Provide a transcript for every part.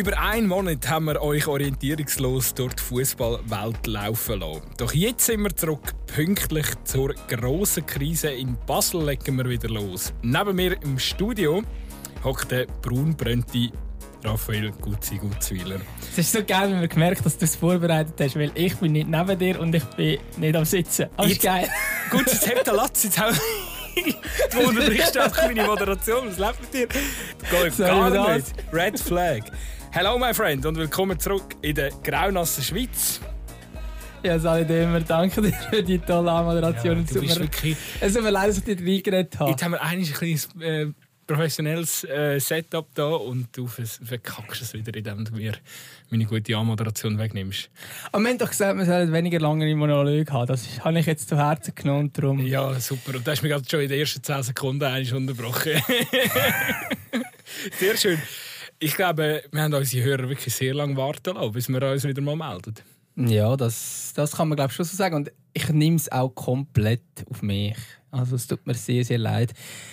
Über einen Monat haben wir euch orientierungslos durch die Fußballwelt laufen lassen. Doch jetzt sind wir zurück, pünktlich zur grossen Krise in Basel legen wir wieder los. Neben mir im Studio hockt der braunbrönte Raphael Gutzi Gutzwiler. Es ist so geil, wenn man gemerkt dass du es vorbereitet hast, weil ich bin nicht neben dir und ich bin nicht am Sitzen. Aber ist geil. Gut, jetzt hebt der Latz, jetzt auch... du unterbrichst einfach meine Moderation, was läuft mit dir? Geht gar nicht. Red Flag. Hello, my friend, und willkommen zurück in der graunassen Schweiz. Ja, immer, danke dir für die tolle Moderation. Ja, du bist wirklich... Es tut mir leid, dass ich dich reingeredet habe. Jetzt haben wir eigentlich ein kleines... Äh, professionelles äh, Setup da und du verkackst es wieder, indem du mir meine gute Anmoderation wegnimmst. Aber wir haben doch gesagt, wir sollen weniger lange Monolog haben. Das habe ich jetzt zu Herzen genommen. Darum. Ja, super. Und du hast mich gerade schon in den ersten 10 Sekunden eigentlich unterbrochen. sehr schön. Ich glaube, wir haben unsere Hörer wirklich sehr lange warten lassen, bis wir uns wieder mal melden. Ja, das, das kann man glaube ich schon so sagen. Und ich nehme es auch komplett auf mich. Also es tut mir sehr, sehr leid.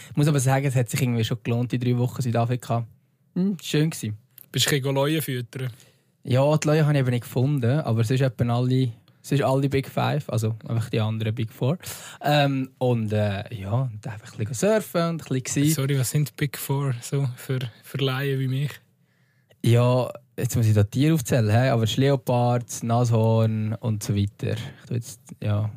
Ich muss aber sagen, es hat sich irgendwie schon gelohnt, die drei Wochen Südafrika. Hm, schön gewesen. Bist du ein Leuen füttern? Ja, die Leuen habe ich eben nicht gefunden, aber es ist etwa alle, es ist alle Big Five, also einfach die anderen Big Four. Ähm, und äh, ja, einfach ein bisschen surfen und ein bisschen... Sorry, was sind Big Four so für, für Laien wie mich? Ja, jetzt muss ich da Tiere aufzählen, he? aber Leopard, Nashorn und so weiter. Ich jetzt, ja...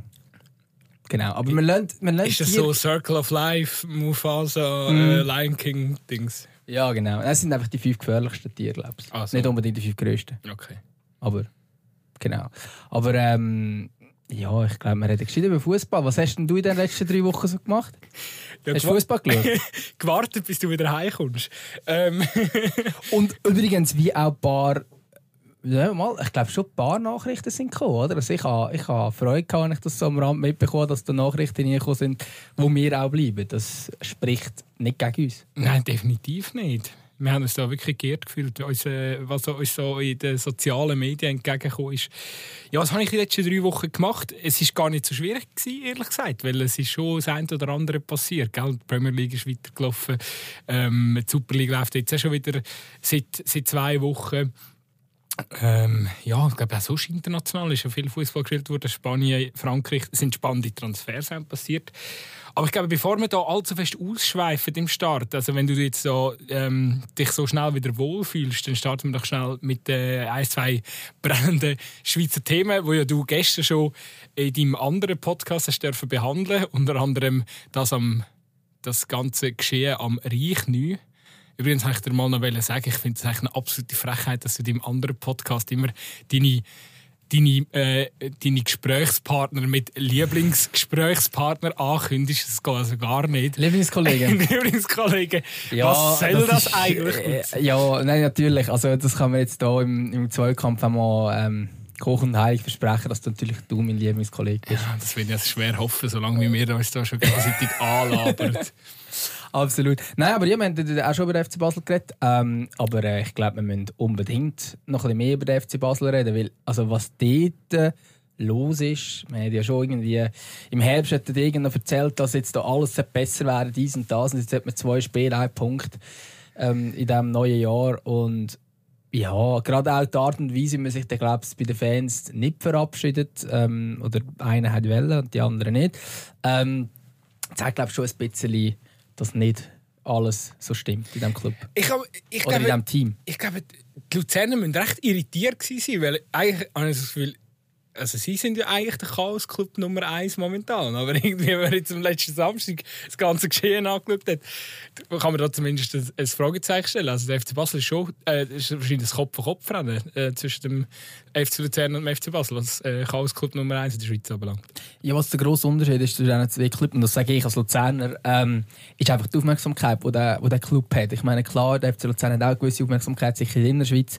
Genau, aber man lernt, man lernt Ist das so Circle of Life, Mufasa, mm. äh, Lion King Dings? Ja, genau. Das sind einfach die fünf gefährlichsten Tiere, glaube ich. Ah, so. Nicht unbedingt die fünf größten. Okay. Aber, genau. Aber, ähm, ja, ich glaube, wir reden gescheit über Fußball. Was hast denn du in den letzten drei Wochen so gemacht? Ja, hast du Fußball geschaut? gewartet, bis du wieder heimkommst. Ähm. Und übrigens, wie auch ein paar ja, mal, ich glaube schon ein paar Nachrichten sind gekommen, oder? Also ich habe ich ha Freude gehabt, wenn ich das so am Rand mitbekommen dass da Nachrichten reingekommen sind, wo wir auch bleiben. Das spricht nicht gegen uns. Nein, definitiv nicht. Wir haben uns da wirklich geehrt gefühlt, was uns so in den sozialen Medien entgegengekommen ist. Ja, was habe ich die letzten drei Wochen gemacht? Es war gar nicht so schwierig, gewesen, ehrlich gesagt, weil es ist schon das eine oder andere passiert. Gell? Die Premier League ist weitergelaufen, ähm, die Super League läuft jetzt auch schon wieder seit, seit zwei Wochen. Ähm, ja, ich glaube auch sonst international ist ja viel Fußball gespielt worden. Spanien, Frankreich sind spannende Transfers passiert. Aber ich glaube, bevor wir da allzu fest ausschweifen im Start, also wenn du jetzt so, ähm, dich so schnell wieder wohlfühlst, dann starten wir doch schnell mit äh, ein, zwei brennenden Schweizer Themen, wo ja du gestern schon in deinem anderen Podcast hast behandeln, unter anderem das am das ganze Geschehen am Reich neu. Übrigens wollte ich dir mal noch sagen, ich finde es eigentlich eine absolute Frechheit, dass du in deinem anderen Podcast immer deine deine, äh, deine Gesprächspartner mit Lieblingsgesprächspartner ankündigst. Das geht also gar nicht. Lieblingskollegen. Lieblingskollegen. Ja, Was soll das, das ist, eigentlich? Äh, ja, nein, natürlich. Also, das kann man jetzt hier im, im Zweikampf einmal ähm, Koch und Heilig versprechen, dass du natürlich du mein Lieblingskollege bist. Ja, das will ich jetzt schwer hoffen, solange wir uns da schon gegenseitig anlabern. Absolut. Nein, aber ja, wir haben auch schon über den FC Basel geredet. Ähm, aber äh, ich glaube, wir müssen unbedingt noch ein bisschen mehr über den FC Basel reden, weil also was dort äh, los ist, wir haben ja schon irgendwie im Herbst hat irgendwer erzählt, dass jetzt da alles besser wäre, dies und das. Und jetzt hat man zwei Spiele, einen Punkt ähm, in diesem neuen Jahr. Und ja, gerade auch die Art und Weise, wie man sich glaub, bei den Fans nicht verabschiedet. Ähm, oder einer hat Welle und die andere nicht. Ähm, zeigt, glaube ich, schon ein bisschen dass nicht alles so stimmt in diesem Club. Ich, hab, ich Oder glaube, in diesem Team. Ich glaube, die Luzerner müssen recht irritiert sein, weil eigentlich habe ich das Gefühl, also sie sind ja eigentlich der Chaos-Club Nummer 1 momentan. Aber irgendwie, wenn man jetzt am letzten Samstag das ganze Geschehen angeschaut hat, kann man da zumindest ein, ein Fragezeichen stellen. Also der FC Basel ist schon äh, ist wahrscheinlich das Kopf-an-Kopf-Rennen äh, zwischen dem FC Luzern und dem FC Basel, was äh, Chaos-Club Nummer 1 in der Schweiz anbelangt. Ja, was der grosse Unterschied ist zwischen diesen zwei Clubs, und das sage ich als Luzerner, ähm, ist einfach die Aufmerksamkeit, die der, der Club hat. Ich meine, klar, der FC Luzern hat auch gewisse Aufmerksamkeit, sicher in der Schweiz.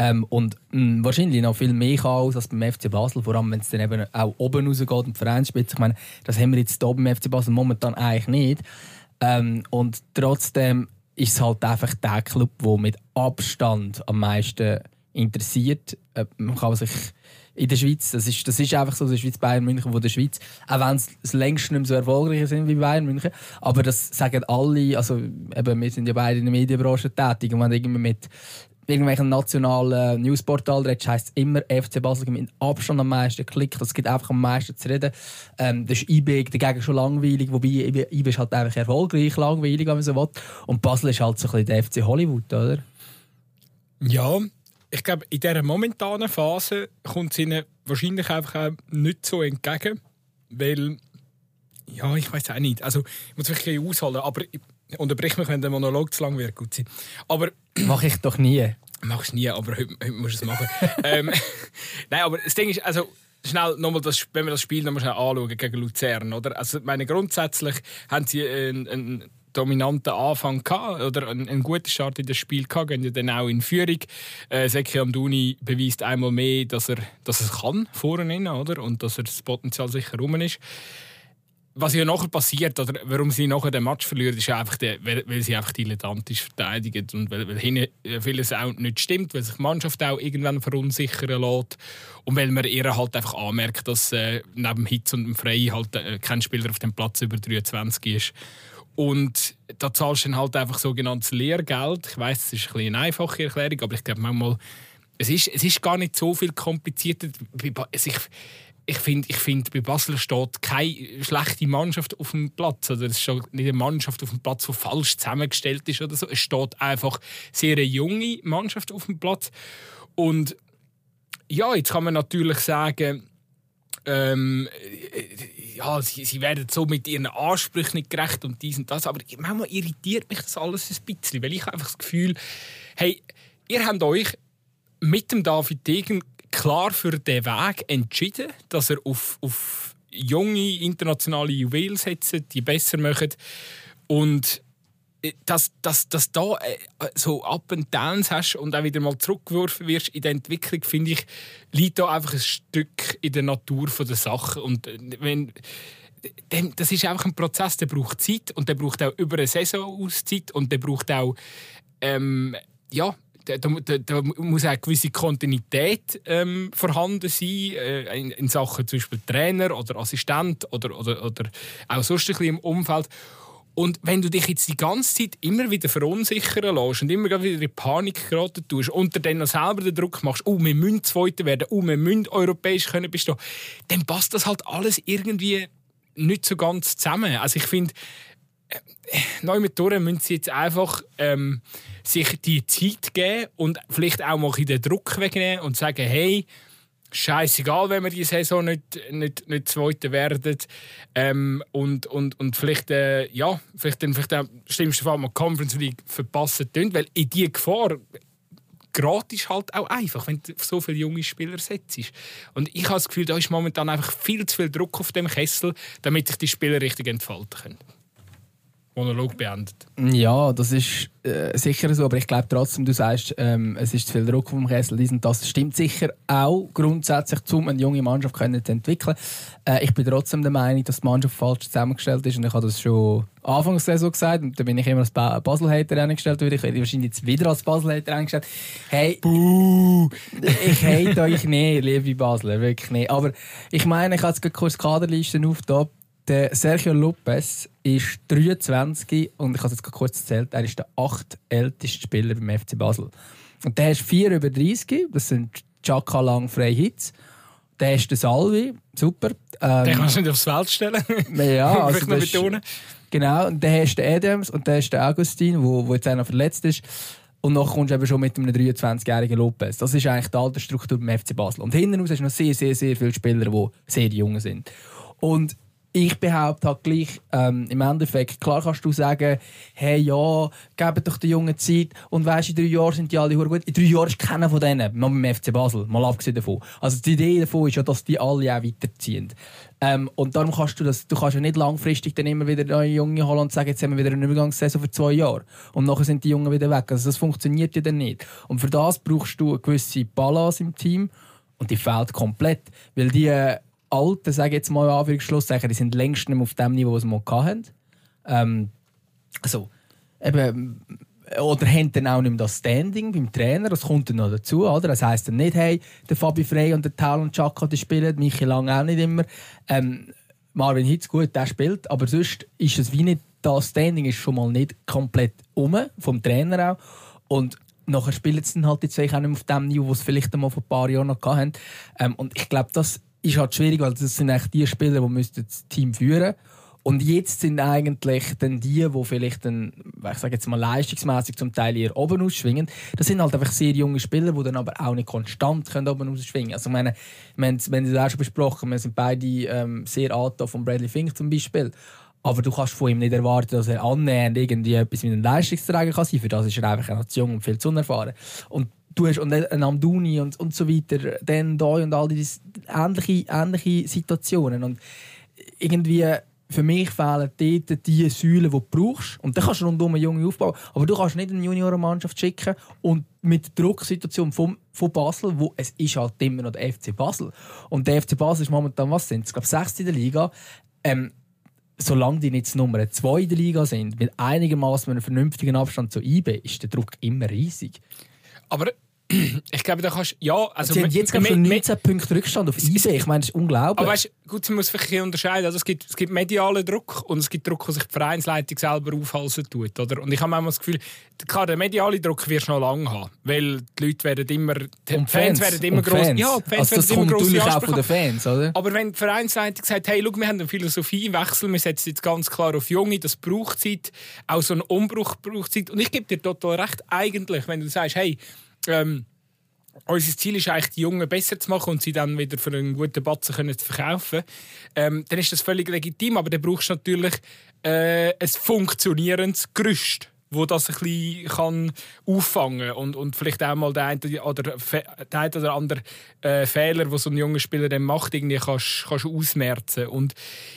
Ähm, und mh, hm, wahrscheinlich noch viel mehr Chaos als beim FC Basel, vor allem wenn es dann eben auch oben rausgeht und die Vereinsspitze. Ich meine, das haben wir jetzt hier beim FC Basel momentan eigentlich nicht. Ähm, und trotzdem ist es halt einfach der Club, der mit Abstand am meisten interessiert. Äh, man kann sich in der Schweiz, das ist, das ist einfach so, der Schweiz Bayern München von der Schweiz, auch wenn es längst nicht mehr so erfolgreich sind wie Bayern München, aber das sagen alle, also eben, wir sind ja beide in der Medienbranche tätig und wenn irgendwie mit irgendwelchen nationalen Newsportal redest, heisst es immer, FC Basel mit Abstand am meisten Klick. Es gibt einfach am meisten zu reden. Ähm, das ist IB dagegen schon langweilig, wobei IB ist halt einfach erfolgreich, langweilig, wenn man so will. Und Basel ist halt so ein bisschen der FC Hollywood, oder? Ja, ich glaube, in dieser momentanen Phase kommt es ihnen wahrscheinlich einfach auch nicht so entgegen, weil, ja, ich weiß auch nicht. Also, ich muss wirklich ausholen, aber unterbrich mich, wenn der Monolog zu lang wird, gut sein. Aber... Mache ich doch nie. Machst nie, aber heute, heute musst du es machen. ähm, Nein, aber das Ding ist, also schnell nochmal, das, wenn wir das Spiel nochmal schnell anschauen gegen Luzern, oder? Also, meine, grundsätzlich haben sie einen, einen dominanten Anfang gehabt, oder einen, einen, guten Start in das Spiel gehabt, gehen ja dann auch in Führung. Äh, Seki Amduni beweist einmal mehr, dass er, dass er es kann, vorne, oder? Und dass er das Potenzial sicher rum ist was ja nachher passiert, oder warum sie nachher den Match verlieren, ist einfach, der, weil, weil, sie einfach dilettantisch verteidigen und weil, weil hinten vieles auch nicht stimmt, weil sich die Mannschaft auch irgendwann verunsichern lässt und weil man ihr halt einfach anmerkt, dass äh, neben Hitz und dem Frey halt äh, kein Spieler auf dem Platz über 23 ist. Und da zahlst du dann halt einfach sogenanntes Lehrgeld. Ich weiß, das ist ein eine einfache Erklärung, aber ich glaube manchmal, es ist, es ist gar nicht so viel komplizierter. Ich, ich finde, ich find, bei Basel steht keine schlechte Mannschaft auf dem Platz. Also es steht nicht eine Mannschaft auf dem Platz, die falsch zusammengestellt ist oder so. Es steht einfach sehr eine junge Mannschaft auf dem Platz. Und ja, jetzt kann man natürlich sagen, ähm, ja, sie, sie, werden so mit ihren Ansprüchen nicht gerecht und dies und das. Aber manchmal irritiert mich das alles ein bisschen, weil ich einfach das Gefühl, hey, ihr habt euch mit dem David Degen klar für den Weg entschieden, dass er auf, auf junge internationale Juwelen setzt, die besser machen. Und äh, dass, dass, dass da äh, so Up and Downs hast und auch wieder mal zurückgeworfen wirst in der Entwicklung, finde ich, liegt da einfach ein Stück in der Natur der Sache. Und äh, wenn, das ist einfach ein Prozess, der braucht Zeit und der braucht auch über eine Saison aus Zeit und der braucht auch ähm, ja, da, da, da, muss auch eine gewisse Kontinuität ähm, vorhanden sein äh, in, in, Sachen zum Beispiel Trainer oder Assistent oder, oder, oder auch sonst ein bisschen im Umfeld. Und wenn du dich jetzt die ganze Zeit immer wieder verunsichern lässt und immer wieder in Panik geraten tust und dir dann selber den Druck machst, oh, wir müssen Zweiter werden, oh, wir müssen europäisch können bestehen, dann passt das halt alles irgendwie nicht so ganz zusammen. Also ich finde, neu mit durch müssen sie jetzt einfach ähm, sich die Zeit geben und vielleicht auch mal den Druck wegnehmen und sagen, hey, scheißegal, wenn wir die Saison nicht, nicht, nicht Zweite werden. Ähm, und, und, und vielleicht, äh, ja, vielleicht, dann, vielleicht im schlimmsten Fall mal Conference League verpassen tun, weil in diese Gefahr gratis halt auch einfach, wenn du so viele junge Spieler setzt. Und ich habe das Gefühl, da ist momentan einfach viel zu viel Druck auf dem Kessel, damit sich die Spieler richtig entfalten können. Monolog beendet. Ja, das ist äh, sicher so, aber ich glaube trotzdem, du sagst, ähm, es ist zu viel Druck vom Kessel, dies und das stimmt sicher auch grundsätzlich, um eine junge Mannschaft können zu entwickeln. Äh, ich bin trotzdem der Meinung, dass die Mannschaft falsch zusammengestellt ist und ich habe das schon Anfangs Saison gesagt und da bin ich immer als Basel-Hater eingestellt, ich werde wahrscheinlich jetzt wieder als Basel-Hater eingestellt. Hey, Buh. ich hate euch nicht, liebe Basler, wirklich nicht. Aber ich meine, ich habe jetzt kurz Kaderlisten aufgetan der Sergio Lopez ist 23 und ich habe es jetzt kurz erzählt, er ist der acht älteste Spieler beim FC Basel. Und der ist 4 über 30, das sind Chaka Lang Frei Hits. Der ist der Salvi, super. Ähm, den kannst du nicht aufs Feld stellen. ja, also noch betonen. Genau, und der ist der Adams und der ist der Augustin, wo, wo jetzt einer verletzt ist. Und dann kommst du eben schon mit einem 23-jährigen Lopez. Das ist eigentlich die Altersstruktur beim FC Basel. Und hinten raus hast du noch sehr, sehr, sehr viele Spieler, die sehr jung sind. Und ich behaupte halt gleich, ähm, im Endeffekt, klar kannst du sagen, hey, ja, geben doch der Jungen Zeit und weißt, in drei Jahren sind die alle gut. In drei Jahren ist keiner von denen, mal beim FC Basel, mal abgesehen davon. Also die Idee davon ist ja, dass die alle auch weiterziehen. Ähm, und darum kannst du das, du kannst ja nicht langfristig dann immer wieder neue Junge holen und sagen, jetzt haben wir wieder eine Übergangssaison für zwei Jahre. Und nachher sind die Jungen wieder weg. Also das funktioniert ja dann nicht. Und für das brauchst du eine gewisse Balance im Team und die fehlt komplett. Weil die Alten, sage ich jetzt mal Anführungsschlusszeichen, die sind längst nicht mehr auf dem Niveau, was wir hatten. Ähm, also, eben, oder haben dann auch nicht mehr das Standing beim Trainer, das kommt dann noch dazu, oder? Das heisst dann nicht, hey, der Fabi Frey und der Talon Chaka, die spielen, Michi Lang auch nicht immer. Ähm, Marvin Hitz, gut, der spielt, aber sonst ist es wie nicht, das Standing ist schon mal nicht komplett um, vom Trainer auch. Und nachher spielen sie dann halt zwei auch nicht mehr auf dem Niveau, was sie vielleicht einmal vor ein paar Jahren noch hatten. Ähm, und ich glaube, das ist halt schwierig, weil das sind eigentlich die Spieler, die das Team führen. Und jetzt sind eigentlich dann die, die vielleicht dann, ich sage jetzt mal leistungsmäßig zum Teil eher oben ausschwingen, das sind halt einfach sehr junge Spieler, die dann aber auch nicht konstant können oben ausschwingen. Also ich meine, wir haben es auch schon besprochen, wir sind beide ähm, sehr alt von Bradley Fink zum Beispiel. Aber du kannst von ihm nicht erwarten, dass er annähernd irgendwie etwas mit einem Leistungsträger kann sein. Für das ist er einfach noch zu jung und viel zu unerfahren. Und du hast und ein Amduni und, und so weiter, dann da und all diese ähnliche, ähnliche Situationen. Und irgendwie für mich fehlen dort die Säulen, die du brauchst. Und dann kannst du rundum eine junge aufbauen. Aber du kannst nicht eine Juniorenmannschaft schicken und mit der Drucksituation von, von Basel, wo es ist halt immer noch der FC Basel. Und der FC Basel ist momentan, was sind Ich glaube, sechste in der Liga. Ähm, solange die nicht Nummer 2 in der Liga sind, mit einigermaßen einem vernünftigen Abstand zu IB, ist der Druck immer riesig. Aber ich glaube, da kannst ja, also Sie haben jetzt gerade schon 19 Punkte Rückstand auf IB. Ich meine, das ist unglaublich. Aber weißt, gut, man muss vielleicht unterscheiden. Also es, gibt, es gibt medialen Druck und es gibt Druck, der sich die Vereinsleitung selber aufhalsen tut. Oder? Und ich habe manchmal das Gefühl, klar, den medialen Druck wirst du noch lange haben, weil die Leute werden immer, die Fans, Fans werden immer groß. Ja, die Fans also das werden immer kommt natürlich auch von den. Fans, oder? Aber wenn die Vereinsleitung sagt, hey, schau, wir haben einen Philosophiewechsel, wir setzen jetzt ganz klar auf Junge, das braucht Zeit, auch so ein Umbruch braucht Zeit. Und ich gebe dir total recht, eigentlich, wenn du sagst, hey, ähm, unser Ziel ist eigentlich, die Jungen besser zu machen und sie dann wieder für einen guten Batzen können zu verkaufen, ähm, dann ist das völlig legitim. Aber dann brauchst du natürlich äh, ein funktionierendes Gerüst wo das ein bisschen kann auffangen und und vielleicht auch mal den einen oder der ein oder andere äh, Fehler, den so ein junger Spieler dann macht, irgendwie kannst, kannst ausmerzen. Und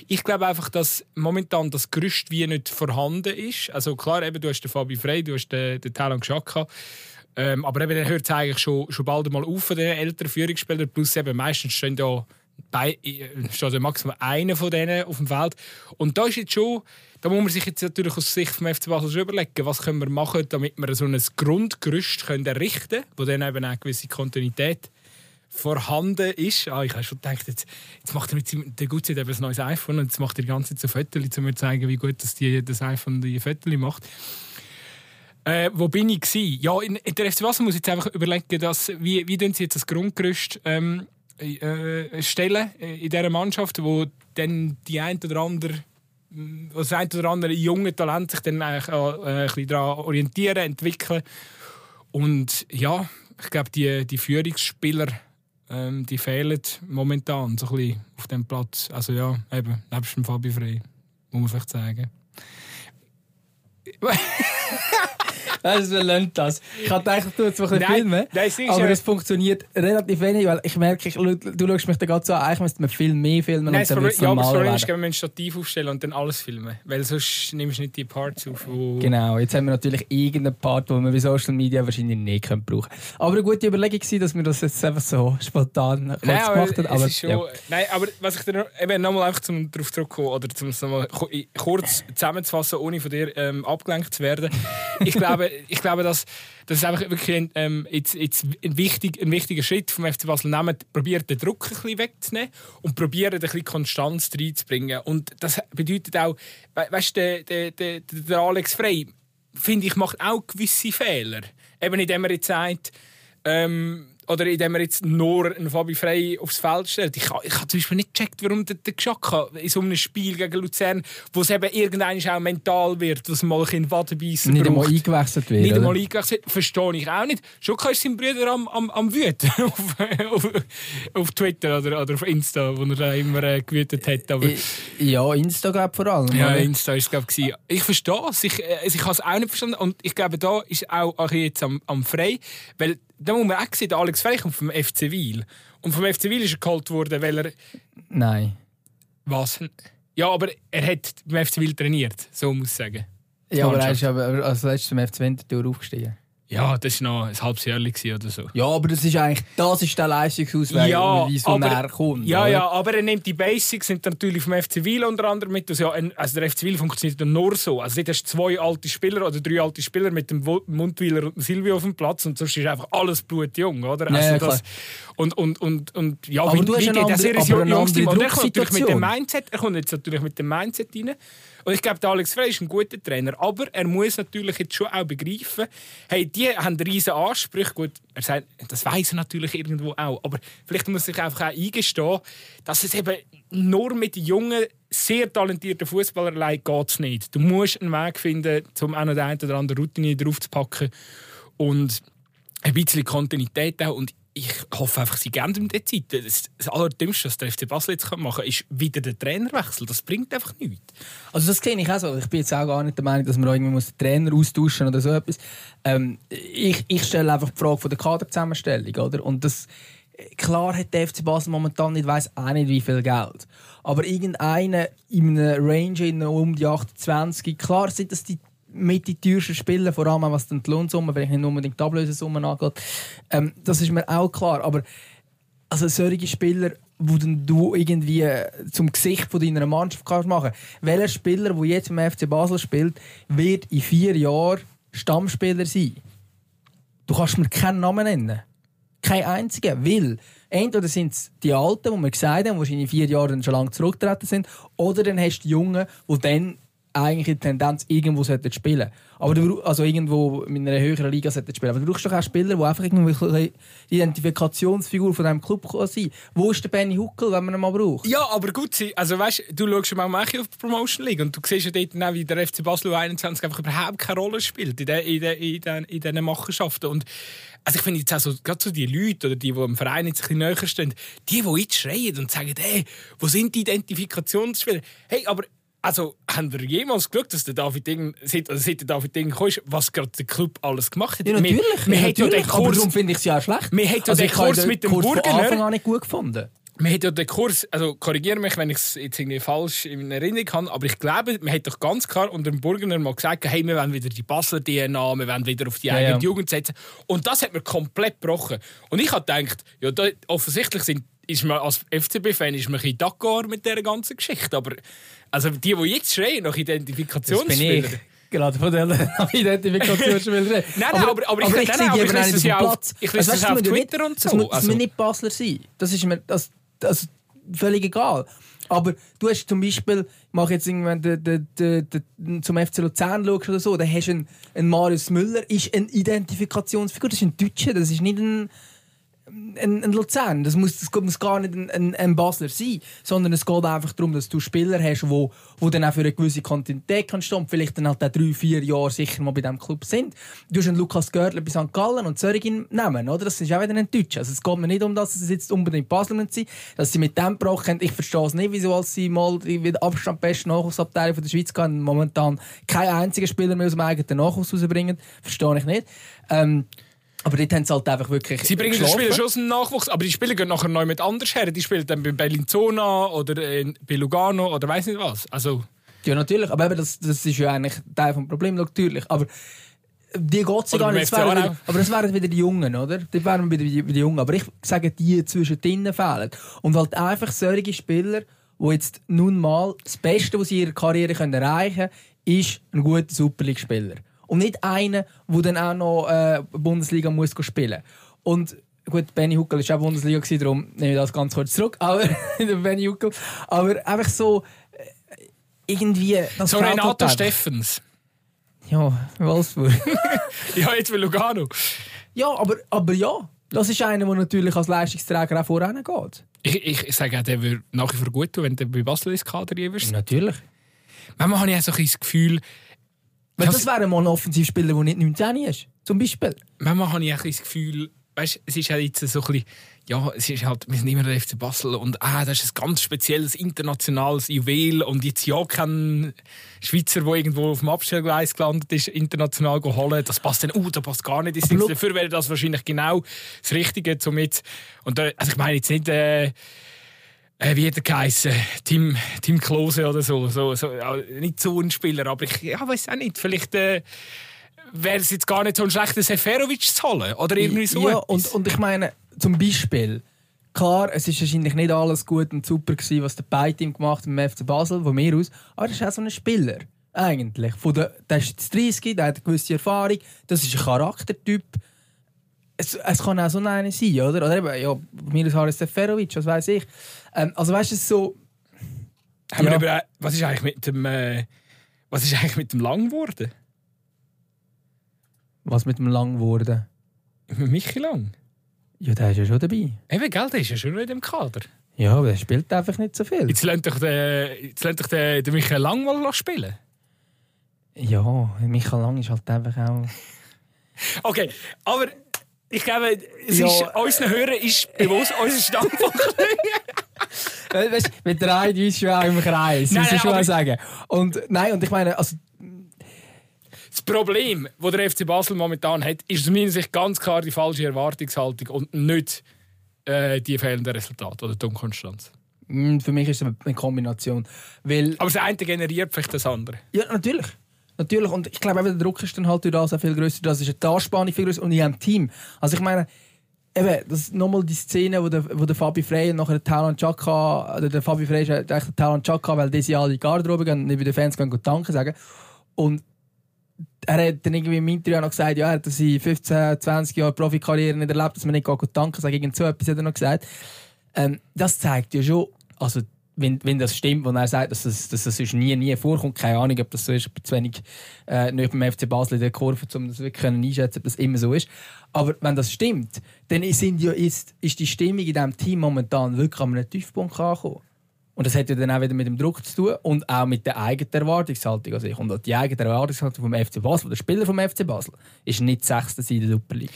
ich glaube einfach, dass momentan das Gerüst wie nicht vorhanden ist. Also klar, eben, du hast den Fabi Frey, du hast den, den Talon Xhaka, ähm, aber eben, dann hört es eigentlich schon, schon bald mal auf den älteren Führungsspielern. Plus eben meistens stehen da bei, steht maximal einer von denen auf dem Feld. Und da ist jetzt schon, da muss man sich jetzt natürlich aus Sicht vom FC Basel schon überlegen, was können wir machen, damit wir so ein Grundgerüst können errichten können, wo dann eben eine gewisse Kontinuität vorhanden ist. Ah, ich habe schon gedacht, jetzt, jetzt macht er mit der Gutze eben ein neues iPhone und jetzt macht er die ganze Zeit so Fotos, um mir zu zeigen, wie gut das, die, das iPhone die Fotos macht. Äh, wo bin ich gsi? Ja, in, der FC Basel muss ich jetzt einfach überlegen, dass, wie, wie sie jetzt das Grundgerüst ähm, äh, stellen äh, in dieser Mannschaft, wo dann die ein oder andere das ein oder andere junge Talent sich dann äh, daran orientieren, entwickeln. Und ja, ich glaube, die, die Führungsspieler ähm, die fehlen momentan so ein auf dem Platz. Also ja, eben, nebst dem Fabi Frey, muss man vielleicht sagen. Weißt du, das? Ich habe gedacht, du jetzt ein bisschen filmen. nein, aber es funktioniert relativ wenig, weil ich merke, ich, du schaust mich da gerade so an, eigentlich müsste man viel mehr filmen Nein, und dann wird es ja, aber das normaler Problem ist, werden. wenn wir ein Stativ aufstellen und dann alles filmen. Weil sonst nimmst du nicht die Parts auf, wo... Genau, jetzt haben wir natürlich irgendeinen Part, den wir bei Social Media wahrscheinlich nicht können brauchen Aber eine gute Überlegung war, dass wir das jetzt einfach so spontan kurz Nein, aber, gemacht haben. Aber, ist schon, ja. nein, aber was ich dir eben nochmal einfach zum darauf zurückkommen oder zum es nochmal ku- kurz zusammenzufassen, ohne von dir ähm, abgelenkt zu werden. ich glaube, ich glaube, dass das ist einfach wirklich ein, ähm, jetzt, jetzt ein, wichtig, ein wichtiger Schritt vom FC Basel nehmen. Probiert den Druck ein bisschen wegzunehmen und probiert ein bisschen Konstanz reinzubringen. Und das bedeutet auch, we weißt du, der, der, der, Alex Frey, finde ich, macht auch gewisse Fehler. Eben indem er jetzt sagt, ähm, oder indem er jetzt nur einen Fabi Frey aufs Feld stellt. Ich habe ich ha zum Beispiel nicht gecheckt, warum der, der Geschacka in so einem Spiel gegen Luzern, wo es eben irgendwann auch mental wird, dass mal ein Wadenbeissen Nicht einmal eingewechselt werden. Nicht einmal eingewechselt. Verstehe ich auch nicht. Schon ist sein Bruder am, am, am Wüten auf, auf, auf Twitter oder, oder auf Insta, wo er da immer äh, gewütet hat. Aber, Ja, Instagram vor allem. ja? Insta ist glaube ich. Ich verstehe es. Ich, äh, also ich habe es auch nicht verstanden. Und ich glaube, da ist auch jetzt am, am Frei. Weil da muss man auch sehen, Alex Frey kommt vom FC Wiel. Und vom FC Wiel ist er geholt worden, weil er. Nein. Was? Ja, aber er hat beim FC Wiel trainiert. So muss ich sagen. Ja, aber er ist aber als letztes zum FC Winterthur aufgestiegen. Ja, das war noch ein halbes Jahr oder so. Ja, aber das ist eigentlich das ist der Leistungsausweis, Ja, wie so näher kommt. Ja, oder? ja, aber er nimmt die Basics, sind natürlich vom FC Wiel unter anderem mit. Also, ja, also der FC Wiel funktioniert nur so. Also dort hast du zwei alte Spieler oder drei alte Spieler mit dem Mundwiler und dem Silvio auf dem Platz und sonst ist einfach alles blutjung, oder? Also ja, das, und, und, und, und ja, Aber du hast eine das andere- ist aber eine Jungs, andere und er kommt natürlich mit dem Drucksituation. Mindset, er kommt jetzt natürlich mit dem Mindset rein. Und ich glaube, Alex Frey ist ein guter Trainer. Aber er muss natürlich jetzt schon auch begreifen, hey, die haben riesen Ansprüche. Gut, er sagt, das weiß er natürlich irgendwo auch. Aber vielleicht muss er sich einfach auch eingestehen, dass es eben nur mit jungen, sehr talentierten Fußballern allein geht nicht. Du musst einen Weg finden, um auch noch den einen oder anderen Routine draufzupacken. Und ein bisschen Kontinuität auch. Und ich hoffe einfach, sie geben ihm die Zeit. Das, das Allerdümmste, was der FC Basel jetzt machen kann, ist wieder der Trainerwechsel. Das bringt einfach nichts. Also das kenne ich auch so. Ich bin jetzt auch gar nicht der Meinung, dass man irgendwie den Trainer austauschen oder so etwas. Ähm, ich, ich stelle einfach die Frage von der Kaderzusammenstellung. Oder? Und das, klar hat der FC Basel momentan nicht, weiß auch nicht, wie viel Geld. Aber irgendeiner in einem Range um die 28, klar sind das die mit die teuersten Spieler, vor allem was die Lohnsumme, ich nicht unbedingt die Ablösesumme angeht. Ähm, das ist mir auch klar. Aber also solche Spieler, wo du irgendwie zum Gesicht von deiner Mannschaft kannst machen Welcher Spieler, der jetzt im FC Basel spielt, wird in vier Jahren Stammspieler sein? Du kannst mir keinen Namen nennen. Kein einziger. Weil entweder sind es die Alten, die wir gesagt haben, die in vier Jahren schon lange zurückgetreten sind, oder dann hast du die Jungen, die dann eigentlich in Tendenz irgendwo sollten spielen aber du, also irgendwo in einer höheren Liga sollten spielen. Aber du brauchst doch auch Spieler, die einfach irgendwie eine Identifikationsfigur von diesem Club sein Wo ist der Benny Huckel, wenn man ihn mal braucht? Ja, aber gut, also weißt, du schaust mal auf die Promotion League und du siehst ja dort auch, wie der FC Basel 21 einfach überhaupt keine Rolle spielt in, de, in, in, in diesen Machenschaften. Und also ich finde jetzt auch so, gerade so die Leute oder die, die im Verein jetzt ein bisschen näher stehen, die, die jetzt schreien und sagen, hey, wo sind die Identifikationsspieler? Hey, aber also, haben wir jemals geschaut, dass der David Ding, seit, also seit der David Ding kam, was gerade der Club alles gemacht hat? Ja, natürlich. Wir, wir ja, natürlich. aber darum finde ich es ja schlecht. Wir haben also den Kurs mit dem Kurs Burgener... von Anfang an nicht gut gefunden. Man hat ja den Kurs, also korrigiere mich, wenn ich es jetzt irgendwie falsch in Erinnerung habe, aber ich glaube, man hat doch ganz klar unter dem Burgener mal gesagt, hey, wir wollen wieder die Basler DNA, wir wollen wieder auf die eigene ja, ja. Jugend setzen. Und das hat man komplett gebrochen. Und ich habe gedacht, ja, da, offensichtlich sind, ist man als FCB-Fan ist man ein d'accord mit dieser ganzen Geschichte, aber also die, die jetzt schreien nach Identifikationsspieler. Gerade von der Identifikationsspieler. nein, nein, aber, aber, ich, aber ich, nein, nein, aber ich lese es auf, ich lese also, auf Twitter nicht, und so. Das muss also. nicht Basler sein. Das ist mir das, das völlig egal. Aber du hast zum Beispiel, ich mache jetzt irgendwann de, de, de, de, zum FC Luzern schaust oder so, da hast du einen, einen Marius Müller, ist eine Identifikationsfigur, das ist ein Deutscher, das ist nicht ein ein, ein Luzern. Das muss, das muss gar nicht ein, ein, ein, Basler sein, sondern es geht einfach darum, dass du Spieler hast, wo, wo dann auch für eine gewisse Kontinuität kannst stehen und vielleicht dann halt auch drei, vier Jahre sicher mal bei diesem Club sind. Du hast einen Lukas Görler bei St. Gallen und Zörigen nehmen, oder? Das ist auch wieder ein Deutscher. Also es geht mir nicht um das, dass es jetzt unbedingt Basler sind, dass sie mit dem brauchen. Ich verstehe es nicht, wieso sie mal die Abstand beste Nachwuchsabteilung von der Schweiz gehen, momentan keinen einzigen Spieler mehr aus dem eigenen Nachwuchs rausbringen. Verstehe ich nicht. Ähm, aber dort haben sie halt einfach wirklich. Sie bringen geschlafen. die Spieler schon aus dem Nachwuchs, aber die Spieler gehen nachher neu mit anders her. Die spielen dann bei Bellinzona oder bei Lugano oder weiß nicht was. Also. Ja, natürlich. Aber eben, das, das ist ja eigentlich Teil des Problems, natürlich. Aber die geht es gar nicht. Das wieder, aber das wären wieder die Jungen, oder? Die wären wieder die, die Jungen. Aber ich sage, die zwischen denen fehlen. Und halt einfach solche Spieler, die jetzt nun mal das Beste, was sie in ihrer Karriere erreichen können, ist ein guter Super League-Spieler und nicht einen, der dann auch noch äh, Bundesliga muss spielen Und gut, Benny Huckel war auch Bundesliga, darum nehme ich das ganz kurz zurück. Aber, Benny Huckel. Aber einfach so äh, irgendwie. so Renato Steffens. Ja, Wolfsburg. ja, jetzt will Lugano. Ja, aber, aber ja. Das ist einer, der natürlich als Leistungsträger auch voran geht. Ich, ich sage auch, der würde nach wie vor gut tun, wenn der bei Basel ins Kader ist. Natürlich. Manchmal habe ich auch so ein das Gefühl, weil das wäre mal ein Offensivspieler, der nicht 19 ist, zum Beispiel. Manchmal habe ich ein das Gefühl, weißt, es ist halt jetzt so ein bisschen, ja, es ist halt, wir sind immer der FC Basel und ah, das ist ein ganz spezielles internationales Juwel und jetzt ja kein Schweizer, der irgendwo auf dem Abstellgleis gelandet ist, international holen, das passt dann, uh, das passt gar nicht. Dafür wäre das wahrscheinlich genau das Richtige, um jetzt, und da, also ich meine jetzt nicht, äh, äh, wie hat er geheißen? Tim, Tim Klose oder so. so, so nicht so ein Spieler, aber ich ja, weiß auch nicht. Vielleicht äh, wäre es jetzt gar nicht so ein schlechter Seferovic zu holen. Oder irgendwie so. Ja, und, und ich meine, zum Beispiel, klar, es ist wahrscheinlich nicht alles gut und super gewesen, was der Beiteam gemacht hat im FC Basel, von mir aus. Aber das ist auch so ein Spieler. Eigentlich. Von der, der ist jetzt 30, der hat eine gewisse Erfahrung. Das ist ein Charaktertyp. Es, es kann auch so einer sein, oder? Oder eben, ja, mir ist Haris Seferovic, was weiß ich. Ähm, also weißt du, so. Haben ja. wir über, was ist eigentlich mit dem. Äh, Was ist eigentlich mit dem Lang geworden? Was mit dem Lang geworden? Michi Lang? Ja, der ist ja schon dabei. Eben, gell, der ist ja schon nicht im Kader. Ja, aber der spielt einfach nicht so viel. Jetzt lernt doch der, jetzt lernt doch der, der Michael Lang mal spielen. Ja, Michael Lang ist halt einfach auch... Okay, aber ich glaube, es Ja. ist, unseren Hörern ist bewusst, unser Standpunkt. Weißt, wir drehen uns schon auch im Kreis, Nein, muss ich schon mal sagen. Und, nein, und ich meine, also, Das Problem, das der FC Basel momentan hat, ist aus meiner Sicht ganz klar die falsche Erwartungshaltung und nicht äh, die fehlenden Resultate oder die Unkonstanz. mh, für mich ist es eine Kombination. Weil, Aber das eine generiert vielleicht das andere. ja, natürlich. Natürlich. Und ich glaube, der Druck ist dann halt durch das auch viel grösser. Das ist die Anspannung viel grösser und in einem Team. Also ich meine, eben, das ist nochmal die Szene, wo der, wo der Fabi Frey und nachher der Talon Chaka, oder der Fabi Frey ist eigentlich der Talon Chaka, weil diese alle in die Garderobe gehen und nicht bei den Fans gehen, gehen Danke sagen. Und er hat dann irgendwie im Interview auch noch gesagt, ja, er hat in 15, 20 Jahren Profikarriere nicht erlebt, dass man nicht gut Danke sagt. Irgend so etwas hat er noch gesagt. Ähm, das zeigt ja schon, also wenn, wenn das stimmt, wenn er sagt, dass das, dass das sonst nie, nie vorkommt, keine Ahnung, ob das so ist, zu wenig äh, nicht beim FC Basel in der Kurve, um das wirklich können einschätzen ob das immer so ist. Aber wenn das stimmt, dann sind ja, ist, ist die Stimmung in diesem Team momentan wirklich an einem Tiefpunkt angekommen. Und das hat ja dann auch wieder mit dem Druck zu tun und auch mit der eigenen Erwartungshaltung. Also ich auch die eigene Erwartungshaltung vom FC Basel, der Spieler vom FC Basel, ist nicht Sechster in der Super League.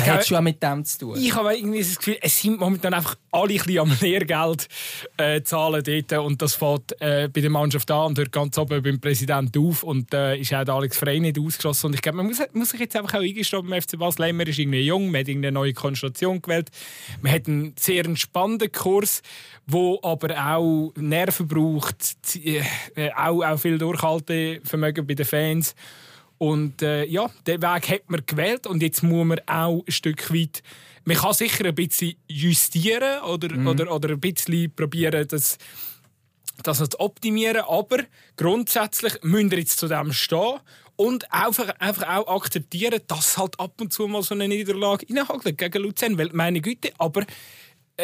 Also Ich hat schon auch mit dem zu tun. Ich habe irgendwie das Gefühl, es sind momentan einfach alle ein bisschen am Lehrgeld äh, zahlen dort und das fällt äh, bei der Mannschaft an und hört ganz oben beim Präsidenten auf und äh, ist auch der Alex Frey nicht ausgeschlossen. Und ich glaube, man muss, muss sich jetzt einfach auch eingestehen beim FC Basel, man ist irgendwie jung, man hat irgendeine neue Konstellation gewählt, man hat einen sehr entspannten Kurs, wo aber auch Nerven braucht, z- äh, auch, auch viel Durchhaltevermögen bei den Fans und äh, ja, den Weg hat man gewählt und jetzt muss man auch ein Stück weit. Man kann sicher ein bisschen justieren oder, oder, oder ein bisschen probieren, das, das noch zu optimieren, aber grundsätzlich müssen wir jetzt zu dem stehen und einfach, einfach auch akzeptieren, dass halt ab und zu mal so eine Niederlage reinhagelt gegen Luzern. Weil, meine Güte, aber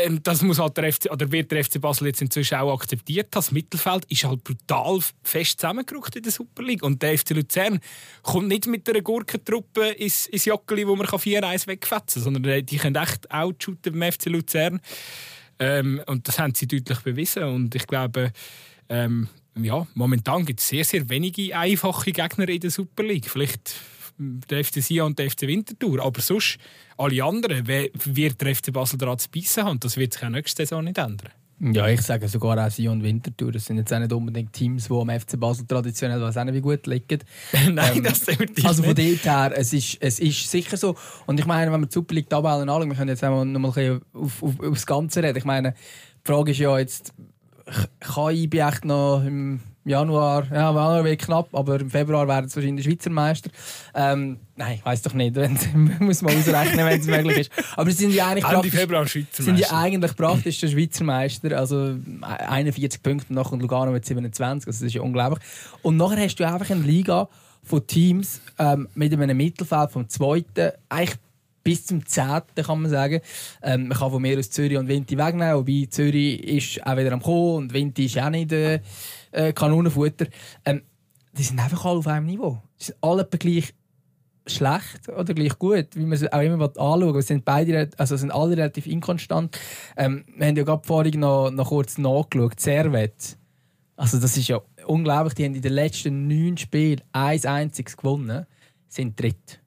ähm, das muss halt der FC, oder wird der FC Basel jetzt inzwischen auch akzeptiert. Das Mittelfeld ist halt brutal fest zusammengerückt in der Super League. Und der FC Luzern kommt nicht mit einer Gurkentruppe ins, ins Joggeli, wo man 4-1 wegfetzen kann, sondern die- die können echt outshooten beim FC Luzern. Ähm, und das haben sie deutlich bewiesen. Und ich glaube, ähm, ja, momentan gibt es sehr, sehr wenige einfache Gegner in der Super League. Vielleicht der FC Sion und der FC Winterthur. Aber sonst, alle anderen, wird der FC Basel daran zu beißen haben. Das wird sich auch nächste Saison nicht ändern. Ja, ich sage sogar auch Sion und Winterthur. Das sind jetzt auch nicht unbedingt Teams, die am FC Basel traditionell was auch nicht wie gut liegen. Nein, Ähm, das definitiv Also von dort her, es ist, es ist sicher so. Und ich meine, wenn wir die Super League Tabellen anschauen, wir können jetzt einmal noch mal ein bisschen auf, auf, auf das Ganze reden. Ich meine, die Frage ist ja jetzt, kann IB echt noch im Januar, ja, Januar wird knapp, aber im Februar werden sie wahrscheinlich Schweizer Meister. Ähm, nein, ich weiß doch nicht, muss man ausrechnen, wenn es möglich ist. Aber sie sind ja eigentlich praktisch- Februar Schweizer sind ja eigentlich praktisch der Schweizer Meister. Also 41 Punkte nach und Lugano mit 27. Also das ist ja unglaublich. Und nachher hast du einfach eine Liga von Teams ähm, mit einem Mittelfeld vom zweiten, eigentlich bis zum zehnten kann man sagen. Ähm, man kann von mir aus Zürich und Vinti wegnehmen, wobei Zürich ist auch wieder am Kommen und Vinti ist auch nicht äh, äh, Kanonenfutter. Ähm, die sind einfach alle auf einem Niveau. Die sind alle gleich schlecht oder gleich gut, wie man es auch immer anschauen will. Sind, beide, also sind alle relativ inkonstant. Ähm, wir haben ja gerade vorhin noch, noch kurz nachgeschaut. Servet. Also das ist ja unglaublich. Die haben in den letzten neun Spielen eins einziges gewonnen, sind dritt.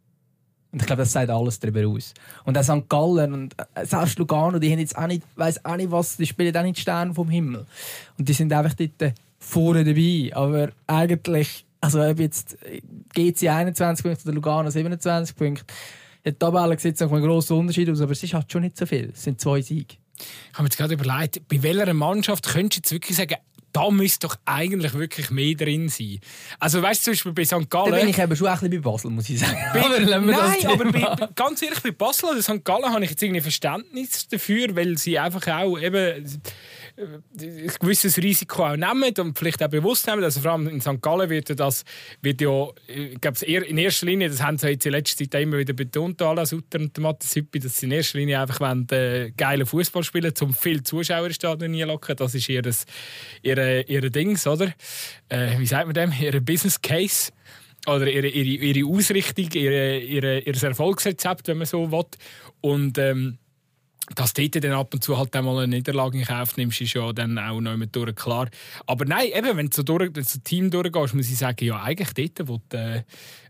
Und ich glaube, das sagt alles darüber aus. Und auch St. Gallen und äh, selbst Lugano, die haben jetzt auch nicht, weiss auch nicht was, die spielen auch nicht Sterne vom Himmel. Und die sind einfach dort äh, vorne dabei. Aber eigentlich, also ob jetzt GC 21 Punkte oder Lugano 27 Punkte, der Tabelle sieht es noch einen grossen Unterschied aus, aber es ist halt schon nicht so viel. Es sind zwei Siege. Ich habe mir jetzt gerade überlegt, bei welcher Mannschaft könntest du jetzt wirklich sagen, da müsste doch eigentlich wirklich mehr drin sein. Also weißt du, zum Beispiel bei St. Da Gallen... bin ich eben schon ein bisschen bei Basel, muss ich sagen. Bei, aber nein, aber bei, ganz ehrlich, bei Basel oder St. Gallen habe ich jetzt irgendwie Verständnis dafür, weil sie einfach auch eben ein gewisses Risiko auch nehmen und vielleicht auch bewusst nehmen. Also vor allem in St. Gallen wird das wird ja, ich glaube, in erster Linie, das haben sie jetzt in letzter Zeit immer wieder betont, alle Sutter und Matthias Hüppi, dass sie in erster Linie einfach wollen, äh, geile Fußball spielen, um viele Zuschauer ins Stadion. Das ist ihr, ihr, ihr Dings, oder? Äh, wie sagt man dem? Ihr Business Case oder ihre, ihre, ihre Ausrichtung, ihre, ihre, ihr Erfolgsrezept, wenn man so will. Und ähm, dass du dann ab und zu halt einmal eine Niederlage in Kauf nimmst, ist ja dann auch noch mit durch klar. Aber nein, eben, wenn du so durch, wenn du so Team durchgehst, muss ich sagen, ja, eigentlich dort, wo, die, äh,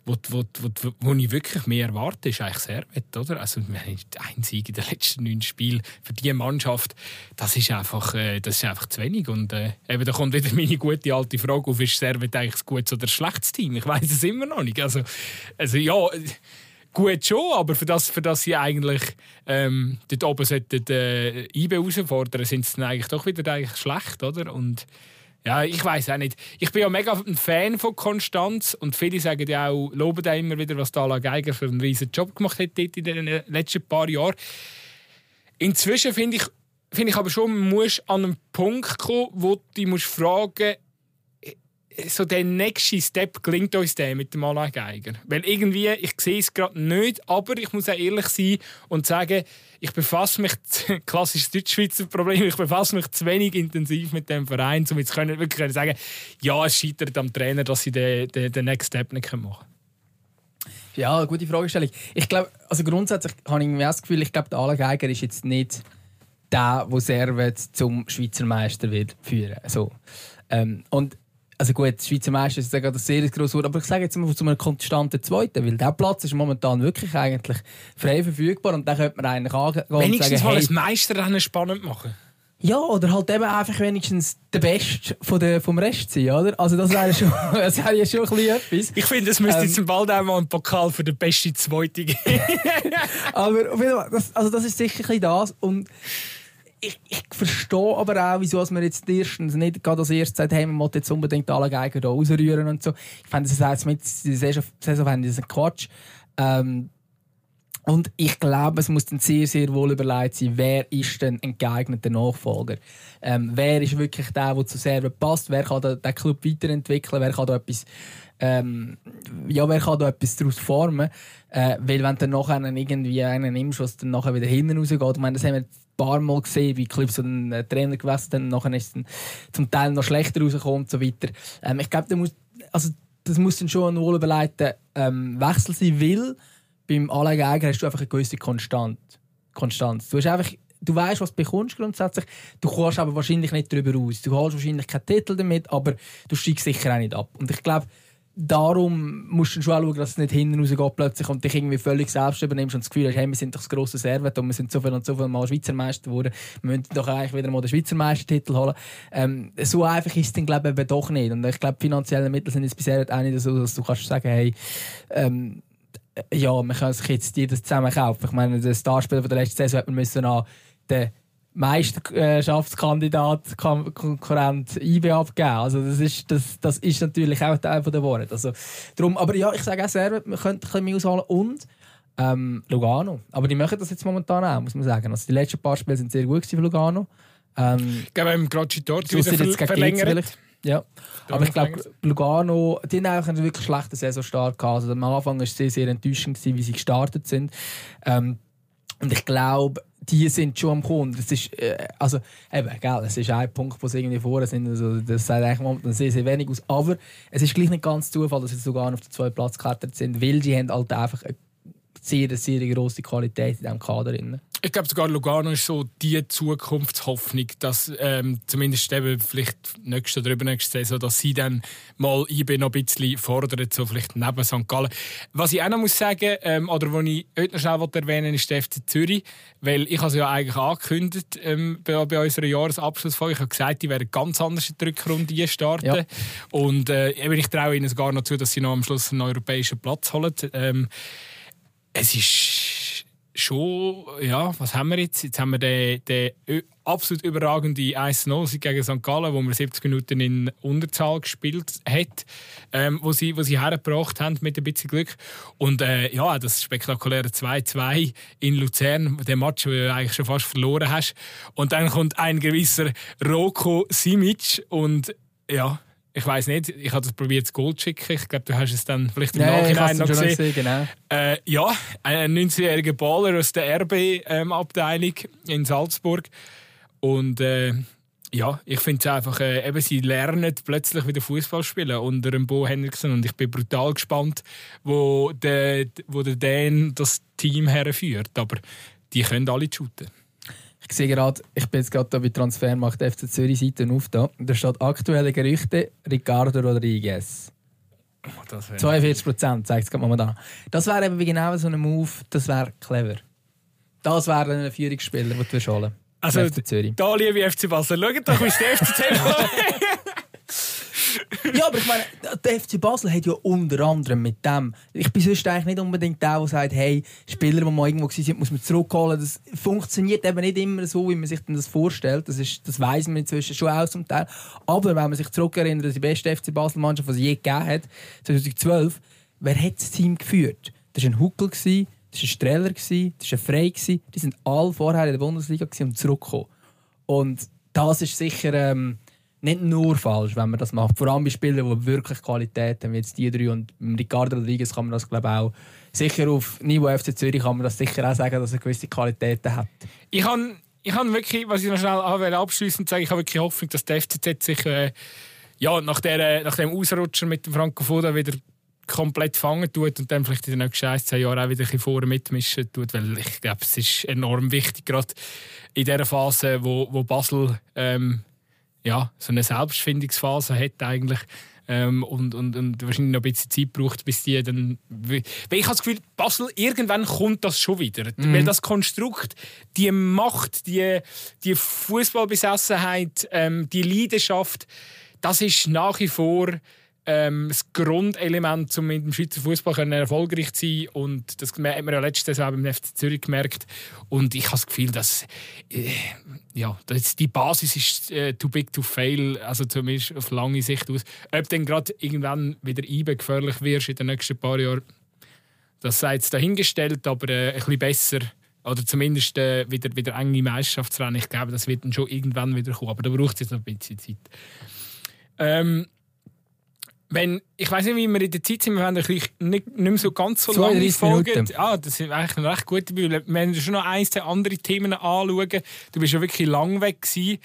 wo, wo, wo, wo ich wirklich mehr erwarte, ist eigentlich Servet, oder? Also, ein Sieg in den letzten neun Spielen für diese Mannschaft, das ist einfach, äh, das ist einfach zu wenig. Und äh, eben, da kommt wieder meine gute alte Frage auf, ist Servet eigentlich ein gutes oder ein schlechtes Team? Ich weiß es immer noch nicht. Also, also ja gut schon, aber für das, für das sie eigentlich ähm, dort oben sollten, äh, IB herausfordern, sind sie dann eigentlich doch wieder eigentlich schlecht, oder? Und ja, ich weiß auch nicht. Ich bin ja mega ein Fan von Konstanz und viele sagen ja auch, loben da immer wieder, was Dala Geiger für einen riesen Job gemacht hat in den letzten paar Jahren. Inzwischen finde ich, find ich aber schon, man muss an einen Punkt kommen, wo du dich fragen musst, so der nächste Step gelingt uns der mit dem Alain Geiger. Weil irgendwie, ich sehe es gerade nicht, aber ich muss auch ehrlich sein und sagen, ich befasse mich, klassisches Deutschschweizer Problem, ich befasse mich zu wenig intensiv mit dem Verein, um jetzt können, wirklich können sagen, ja, es scheitert am Trainer, dass sie den, den, den Next Step nicht machen können. Ja, gute Fragestellung. Ich glaube, also grundsätzlich habe ich das Gefühl, ich glaube, der Alain Geiger ist jetzt nicht der, der Servet zum Schweizer Meister wird führen. So. Ähm, und also gut, Schweizer Meister ist gerade ein sehr grosses Wort, aber ich sage jetzt mal zu einem konstanten Zweiten, weil der Platz ist momentan wirklich eigentlich frei verfügbar und da könnte man eigentlich angehen Wenigstens sagen, mal hey, ein Meisterrennen spannend machen. Ja, oder halt eben einfach wenigstens der Beste von der, vom Rest sein, oder? Also das wäre schon, das wäre ja schon ein bisschen etwas. Ich finde, es müsste ähm, jetzt bald auch mal einen Pokal für den besten Zweite geben. aber das, also das ist sicher ein bisschen das und ich, ich verstehe aber auch, wieso man jetzt erstens nicht gerade als erstes sagt, hey, man muss jetzt unbedingt alle Geiger hier rausrühren und so. Ich fände das jetzt mit Saison fände ich das ein Quatsch. Ähm, und ich glaube, es muss dann sehr, sehr wohl überlegt sein, wer ist denn ein geeigneter Nachfolger? Ähm, wer ist wirklich der, der zu Serben passt? Wer kann den, den Club weiterentwickeln? Wer kann da etwas, ähm, ja, wer kann da etwas daraus formen? Äh, weil wenn du dann nachher irgendwie einen nimmst, was dann nachher wieder hinten rausgeht, ich meine, das haben wir paar Mal gesehen, wie Clips so einen äh, Trainer gewechselt haben, nachher ist es dann zum Teil noch schlechter rausgekommen und so weiter. Ähm, ich glaube, muss, also, das muss dann schon ein wohlüberlegter ähm, Wechsel sein, weil beim Anleger hast du einfach eine gewisse Konstanz. Du du weißt, was du bekommst grundsätzlich. Du kommst aber wahrscheinlich nicht darüber aus. Du holst wahrscheinlich keinen Titel damit, aber du steigst sicher auch nicht ab. Und ich glaube, darum musst du schon schauen, dass es nicht hinten rausgeht plötzlich und dich irgendwie völlig selbst übernimmst und das Gefühl hast, hey, wir sind doch das grosse Servet und wir sind so viel und so viel Mal Schweizer Meister geworden, wir müssen doch eigentlich wieder mal den Schweizer Meistertitel holen. Ähm, so einfach ist es dann, glaube ich, doch nicht. Und ich glaube, finanzielle Mittel sind jetzt bisher auch nicht so, dass du kannst sagen, hey, ähm, ja, man kann sich jetzt jedes zusammen kaufen. Ich meine, der Starspieler von der letzten Saison hat man müssen an den Meisterschaftskandidat, Konkurrent IB abgeben. Also das ist, das, das ist natürlich auch Teil der Worte. Also, darum, aber ja, ich sage auch selber, man könnte ein bisschen mehr ausholen und ähm, Lugano. Aber die machen das jetzt momentan auch, muss man sagen. Also die letzten paar Spiele sind sehr gut für Lugano. Ähm, ich glaube, im Graccitor wieder ver verlängert. Ja, aber ich glaube, Lugano, die haben eigentlich einen wirklich schlechten Saisonstart gehabt. Also am Anfang war es sehr, sehr enttäuschend, wie sie gestartet sind. Ähm, und ich glaube, die sind schon am Kunden. Das ist, äh, also, eben, gell, es ist ein Punkt, wo sie irgendwie vorne sind. Also, das sieht eigentlich sehr, sehr wenig aus. Aber es ist gleich nicht ganz Zufall, dass sie sogar auf den zweiten Platz geklettert sind, weil sie haben halt einfach eine sehr, sehr grosse Qualität in diesem Kader. Drin. Ich glaube sogar Lugano ist so die Zukunftshoffnung, dass ähm, zumindest eben vielleicht nächste oder übernächste Saison, dass sie dann mal IB noch ein bisschen fordern, so vielleicht neben St. Gallen. Was ich auch noch muss sagen, ähm, oder was ich heute noch schnell erwähnen ist der FC Zürich, weil ich habe es ja eigentlich angekündigt ähm, bei, bei unserer Jahresabschlussfolge. Ich habe gesagt, die werden ganz anders in der Rückrunde starten. Ja. Und äh, ich traue ihnen sogar noch zu, dass sie noch am Schluss einen europäischen Platz holen. Ähm, es ist schon, ja, was haben wir jetzt? Jetzt haben wir den, den absolut überragende 1-0 gegen St. Gallen, wo wir 70 Minuten in Unterzahl gespielt hat, ähm, wo, sie, wo sie hergebracht haben mit ein bisschen Glück. Und äh, ja, das spektakuläre 2-2 in Luzern, der Match, den du eigentlich schon fast verloren hast. Und dann kommt ein gewisser Roko Simic und ja, ich weiß nicht, ich habe das probiert zu Gold zu schicken. Ich glaube, du hast es dann vielleicht im Ja, Nachhinein noch gesehen. gesehen, genau. Äh, ja, ein 19-jähriger Baller aus der RB-Abteilung in Salzburg. Und äh, ja, ich finde es einfach, äh, eben, sie lernen plötzlich wieder Fußball spielen unter dem Bo Henriksen. Und ich bin brutal gespannt, wo der, wo der Dan das Team herführt. Aber die können alle shooten. Ich sehe gerade, ich bin jetzt gerade da bei Transfermarkt FC Zürich Seite auf da. Da steht aktuelle Gerüchte Ricardo Rodriguez. Wär- 42 Prozent, zeigt es gerade momentan. Das wäre eben genau so ein Move, das wäre clever. Das wäre ein Führungsspieler, den du holen Also, FC Zürich. da liebe FC Basel, schaut doch, wie ist der FCZ Ja, aber ich meine, der FC Basel hat ja unter anderem mit dem. Ich bin sonst eigentlich nicht unbedingt der, der sagt, hey, Spieler, die mal irgendwo waren, muss man zurückholen. Das funktioniert eben nicht immer so, wie man sich das vorstellt. Das, ist, das weiss man inzwischen schon auch zum Teil. Aber wenn man sich zurückerinnert, dass die beste FC Basel-Mannschaft, die es je gegeben hat, 2012, wer hat das Team geführt? Das war ein Huckel, das war ein Streller, das war ein Frey. Die sind alle vorher in der Bundesliga und zurückgekommen. Und das ist sicher ähm, nicht nur falsch, wenn man das macht. Vor allem bei Spielern, die wirklich Qualität haben, wie jetzt die drei. Und Ricardo Rodriguez kann man das, glaube ich, auch. Sicher auf Niveau FC Zürich kann man das sicher auch sagen, dass er gewisse Qualitäten hat. Ich habe ich wirklich, was ich noch schnell abschließend sagen, ich habe wirklich Hoffnung, dass der FCZ sich äh, ja, nach, der, nach dem Ausrutscher mit dem Franco Foda wieder komplett fangen tut und dann vielleicht in den nächsten ein, zwei Jahren auch wieder ein vorne mitmischen tut, weil ich glaube, es ist enorm wichtig, gerade in der Phase, wo, wo Basel ähm, ja, so eine Selbstfindungsphase hat eigentlich ähm, und, und, und wahrscheinlich noch ein bisschen Zeit braucht, bis die dann... Weil ich habe das Gefühl, Basel, irgendwann kommt das schon wieder. Weil das Konstrukt, die Macht, die, die Fußballbesessenheit, ähm, die Leidenschaft, das ist nach wie vor ähm, das Grundelement, um mit dem Schweizer Fußball erfolgreich zu sein. Und das hat man ja letztes Jahr beim FC Zürich gemerkt. Und ich habe das Gefühl, dass äh, ja, das, die Basis ist äh, too big to fail, also zumindest auf lange Sicht aus. Ob dann gerade irgendwann wieder IBE gefährlich wirst in den nächsten paar Jahren, das sei jetzt dahingestellt, aber äh, ein bisschen besser. Oder zumindest äh, wieder, wieder enge Meisterschaftsrennen. Ich glaube, das wird dann schon irgendwann wieder kommen. Aber da braucht es jetzt noch ein bisschen Zeit. Ähm, wenn, ich weiß nicht, wie wir in der Zeit sind, wir haben nicht, nicht mehr so ganz so lange 32 Folgen. Minuten. Ah, das ist eigentlich eine recht gute Bibel. Wir haben schon noch ein, zwei andere Themen anschauen. Du bist ja wirklich lang weg gewesen.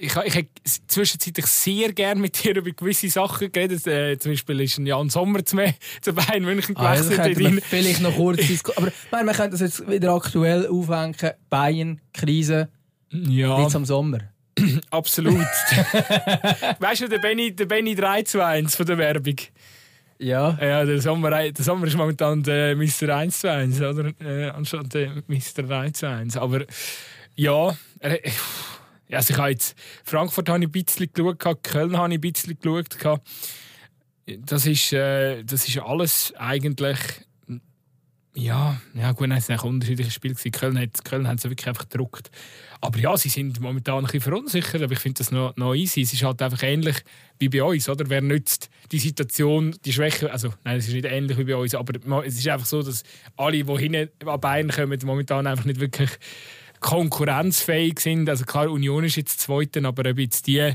Ich, ich hätte zwischenzeitlich sehr gerne mit dir über gewisse Sachen geredet. Äh, zum Beispiel ist ein Jan Sommer zu, mir, zu Bayern München Also gewechselt. man vielleicht noch kurz. Aber man könnte das jetzt wieder aktuell aufhängen. Bayern, Krise, ja, jetzt am Sommer. absolut. weißt du, der Benny, der Benny 321 von der Werbung. Ja. Ja, der Sommer, der Sommer ist momentan der Mr. 1 zu 1, oder? Äh, anstatt der Mr. 3 zu 1. Aber ja, ich, also ich habe jetzt Frankfurt habe ich ein bisschen geschaut, Köln habe ich ein bisschen geschaut. Das ist, äh, das ist alles eigentlich. Ja, ja gut, es waren unterschiedliche Spiele. Köln hat Köln hat sie wirklich einfach gedruckt. Aber ja, sie sind momentan ein bisschen verunsichert, aber ich finde das noch, noch easy. Es ist halt einfach ähnlich wie bei uns, oder? Wer nützt die Situation, die Schwäche, also nein, es ist nicht ähnlich wie bei uns, aber es ist einfach so, dass alle, die hinten an Bayern kommen, momentan einfach nicht wirklich konkurrenzfähig sind. Also klar, Union ist jetzt Zweite, aber ob jetzt die,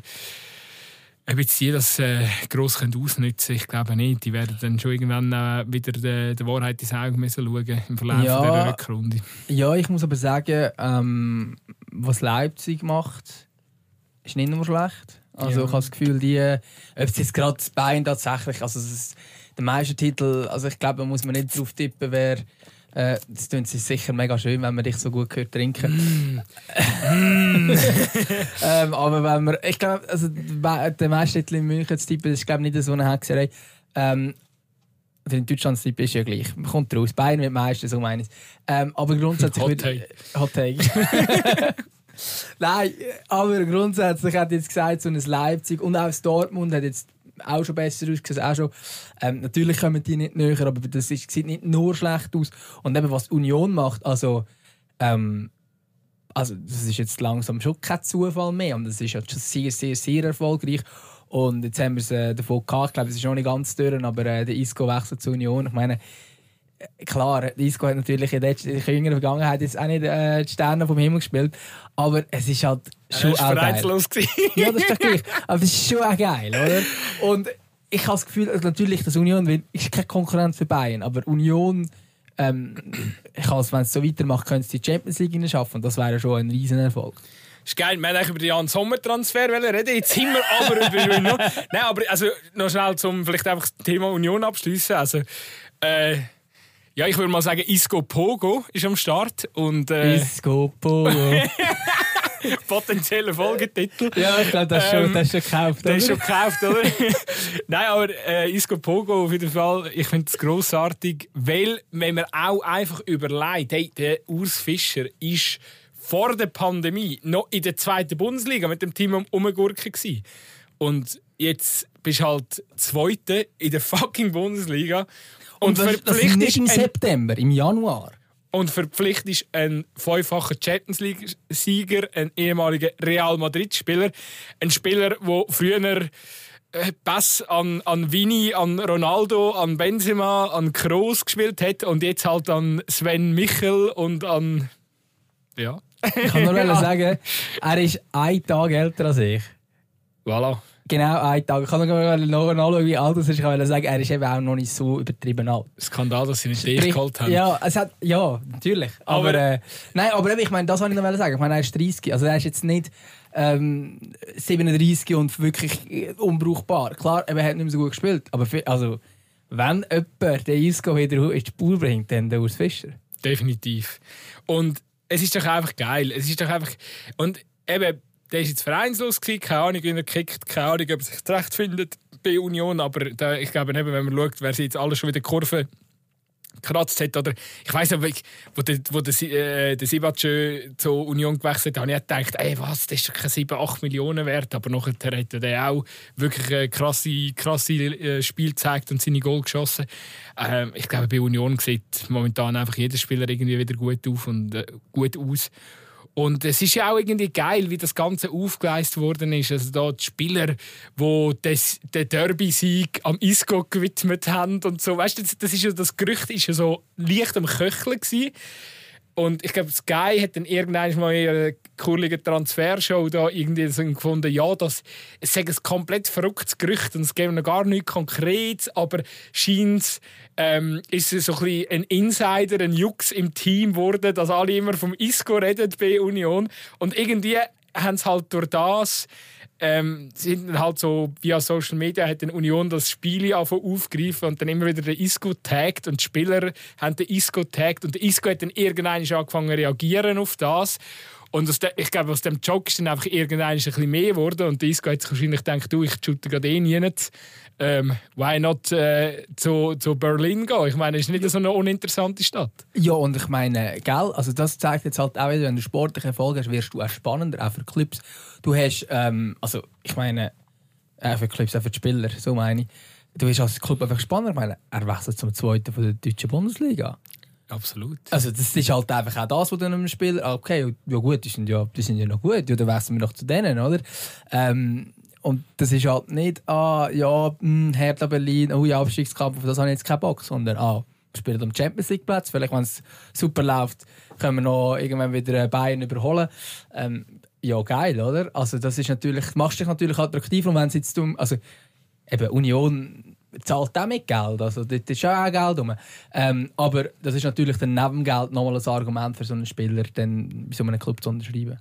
ob jetzt die das äh, gross können ausnutzen ich glaube nicht. Die werden dann schon irgendwann äh, wieder der, der Wahrheit ins Auge müssen schauen im Verlauf Ja. dieser Rückrunde. Ja, ich muss aber sagen, ähm, was Leipzig macht, ist nicht nur schlecht. Also Ja. ich habe das Gefühl, die, ob es jetzt gerade das Bein tatsächlich, also es der Meistertitel, also ich glaube, da muss man nicht drauf tippen, wer äh, das tun sie sicher mega schön, wenn man dich so gut hört trinken. ähm, aber wenn man, ich glaube, also der Meistertitel in München zu tippen, das ist glaube ich nicht so eine Hexerei. Ähm, Deutschland das Tipp ist ja gleich. Man kommt raus. Bayern wird Meister, so meine ich. Ähm, aber grundsätzlich... Hot würde- Hot Take. Nein, aber grundsätzlich hat jetzt gesagt, so ein Leipzig und auch das Dortmund hat jetzt auch schon besser ausgesehen. Auch schon, ähm, natürlich kommen die nicht näher, aber das ist, sieht nicht nur schlecht aus. Und eben, was Union macht, also, ähm, also das ist jetzt langsam schon kein Zufall mehr. Und das ist halt schon sehr, sehr, sehr erfolgreich. Und jetzt haben wir es äh, davon gehabt, ich glaube, es ist noch nicht ganz durch, aber äh, der Isco wechselt zur Union. Ich meine, klar, Isco hat natürlich in der jüngeren Vergangenheit jetzt auch nicht äh, die Sterne vom Himmel gespielt, aber es ist halt schon auch geil. ja, das ist doch gleich. Aber es ist schon auch geil, oder? Und ich habe das Gefühl, also natürlich, dass Union ist keine Konkurrenz für Bayern, aber Union ähm, ich als wenn es so weitermacht, können sie die Champions League schaffen. Das wäre schon ein Riesenerfolg ist geil. Wir wollten über den Jan Sommer-Transfer reden. Jetzt sind wir aber über Union. Nein, aber also, noch schnell, um vielleicht einfach das Thema Union abschließen. Also, äh, ja, ich würde mal sagen, Isco Pogo ist am Start. Und, äh, Isco Pogo. potenzieller Folgetitel. Ja, ich glaube, das, ähm, das ist schon gekauft. Das ist schon gekauft, oder? Nein, aber äh, Isco Pogo auf jeden Fall, ich finde es grossartig, weil, wenn man auch einfach überlegt, hey, der Urs Fischer ist vor der Pandemie noch in der zweiten Bundesliga mit dem Team um Umgurken gsi. Und jetzt bist du halt Zweite in der fucking Bundesliga. Und, das ist nicht im September, im Januar. Und verpflichtest einen fünffachen Champions League-Sieger, einen ehemaligen Real Madrid-Spieler, einen Spieler, der früher äh, Pass an, an Vini, an Ronaldo, an Benzema, an Kroos gespielt hat und jetzt halt an Sven Michel und an. Ja. Ich kann nur ja. sagen, er ist ein Tag älter als ich. Voilà. Genau, ein Tag. Ich kann noch nachschauen, wie alt er ist. Ich kann sagen, er ist eben auch noch nicht so übertrieben alt. Skandal, dass sie nicht dich geholt haben. Ja, es hat, ja natürlich. Aber, aber äh, nein, aber ich meine, das wollte ich noch sagen. Ich meine, er ist 30. Also er ist jetzt nicht ähm, 37 und wirklich unbrauchbar. Klar, er hat nicht mehr so gut gespielt. Aber für, also, wenn jemand den Isco wieder in die Spur bringt, dann der Urs Fischer. Definitiv. Und es ist doch einfach geil. Es ist doch einfach. Und eben, der ist jetzt vereinslos keine Ahnung, wie er kickt, keine Ahnung, ob er sich zurecht findet bei Union, aber da, ich glaube, eben, wenn man schaut, wer sie jetzt alle schon wieder Kurve gekratzt hat. Oder ich weiß nicht, wo der, wo der, äh, der Sibatschö zur Union gewechselt hat, habe ich gedacht, ey, was, das ist doch keine 7, 8 Millionen wert. Aber nachher hat er auch wirklich ein krasses krasse äh, Spiel gezeigt und seine Goal geschossen. Ähm, ich glaube, bei Union sieht momentan einfach jeder Spieler irgendwie wieder gut auf und äh, gut aus. Und es ist ja auch irgendwie geil, wie das Ganze aufgeleistet worden ist. Also da die Spieler, die das, den Derby-Sieg am Isco gewidmet haben und so. Weißt du, das, ist ja, das Gerücht ist ja so leicht am Köcheln gewesen. Und ich glaube, Sky hat dann irgendwann mal in einer kurligen Transfershow da irgendwie so gefunden, ja, das es ein komplett verrücktes Gerücht und es gäbe noch gar nichts Konkretes, aber scheint ähm, ist es so ein, bisschen ein Insider, ein Jux im Team geworden, dass alle immer vom Isco reden bei Union. Und irgendwie haben sie halt durch das ähm, sind halt so via Social Media hat die Union das Spiel aufgegriffen und dann immer wieder den Isco taggt und die Spieler haben den Isco taggt und der Isco hat dann irgendwann angefangen zu reagieren auf das und aus ich glaube, aus dem Joke ist dann einfach irgendwann ein bisschen mehr geworden und der Isco hat sich wahrscheinlich gedacht, du, ich shoote gerade eh nicht. Ähm, why not äh, zu, zu Berlin gehen? Ich meine, es ist nicht so eine uninteressante Stadt. Ja, und ich meine, gell, also das zeigt jetzt halt auch wieder, wenn du sportliche Erfolg hast, wirst du auch spannender, auch für Clubs. Du hast, ähm, also ich meine, auch für Clubs, auch für die Spieler, so meine ich. Du bist als Club einfach spannender. Ich meine, er wechselt zum Zweiten von der deutschen Bundesliga. Absolut. Also das ist halt einfach auch das, was dann einem Spieler, ah, okay, ja gut, die sind ja, die sind ja noch gut, ja, dann wechseln wir noch zu denen, oder? Ähm, und das ist halt nicht, ah, ja, hm, Hertha Berlin, oh ja, Abstiegskampf, auf das habe ich jetzt keinen Bock, sondern, ah, wir spielen am Champions League Platz, vielleicht, wenn es super läuft, können wir noch irgendwann wieder Bayern überholen. Ähm, ja, geil, oder? Also das ist natürlich, machst dich natürlich attraktiv und wenn es jetzt um, also eben Union zahlt auch mit Geld. Also, dort ist auch Geld rum. Ähm, aber das ist natürlich dann neben Geld nochmal ein Argument für so einen Spieler, dann bei so einem Club zu unterschreiben.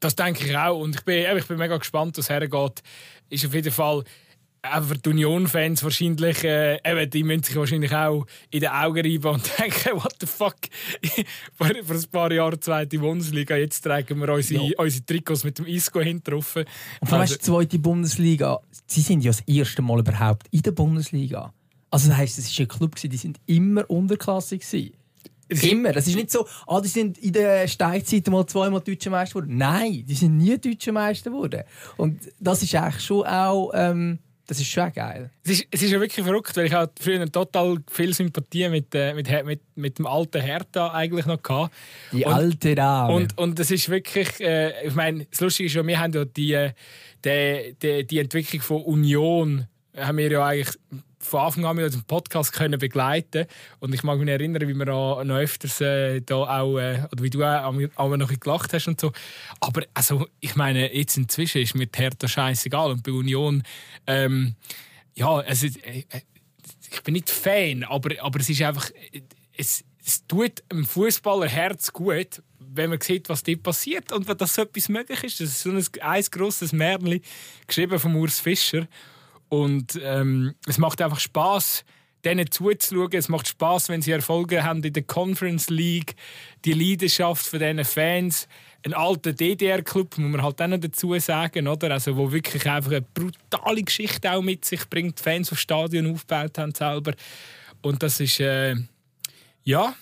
Das denke ich auch. Und ich bin, ich bin mega gespannt, was hergeht. Ist auf jeden Fall für die Union-Fans wahrscheinlich, äh, eben, die müssen sich wahrscheinlich auch in den Augen reiben und denken, what the fuck, vor, vor ein paar Jahren zweite Bundesliga, jetzt tragen wir unsere, ja. unsere Trikots mit dem Isco hinterrufen. Und vor allem also, zweite Bundesliga, sie sind ja das erste Mal überhaupt in der Bundesliga. Also das heisst, es war ein Club, die sind immer unterklassig gewesen. Immer. Das ist nicht so, ah, die sind in der Steinzeit mal zweimal deutsche Meister geworden. Nein, die sind nie deutsche Meister geworden. Und das ist eigentlich schon auch... Ähm, das ist schon geil. Es ist, es ist ja wirklich verrückt, weil ich halt früher total viel Sympathie mit, äh, mit, mit, mit dem alten Hertha eigentlich noch hatte. Die und, alte Dame. Und, und das ist wirklich, äh, ich meine, das Lustige ist ja, wir haben ja die, äh, die, die, die Entwicklung von Union haben wir ja eigentlich von Anfang an mit unserem Podcast können begleiten und ich mag mich erinnern, wie wir auch noch öfters äh, da auch äh, oder wie du auch, auch noch gelacht hast und so. Aber also ich meine jetzt inzwischen ist mir Hertha scheißegal und bei Union ähm, ja also äh, äh, ich bin nicht Fan, aber aber es ist einfach es, es tut einem Fußballer Herz gut, wenn man sieht, was dort passiert und wenn so etwas möglich ist. Das ist so ein, ein grosses Märchen geschrieben von Urs Fischer und ähm, es macht einfach Spaß, denen zuzuschauen. Es macht Spaß, wenn sie Erfolge haben in der Conference League. Die Leidenschaft von diesen Fans. Ein alter DDR-Club, muss man halt auch noch dazu sagen, oder? Also, wo wirklich einfach eine brutale Geschichte auch mit sich bringt. Die Fans, das Stadion aufgebaut haben selber. Und das ist, äh, ja...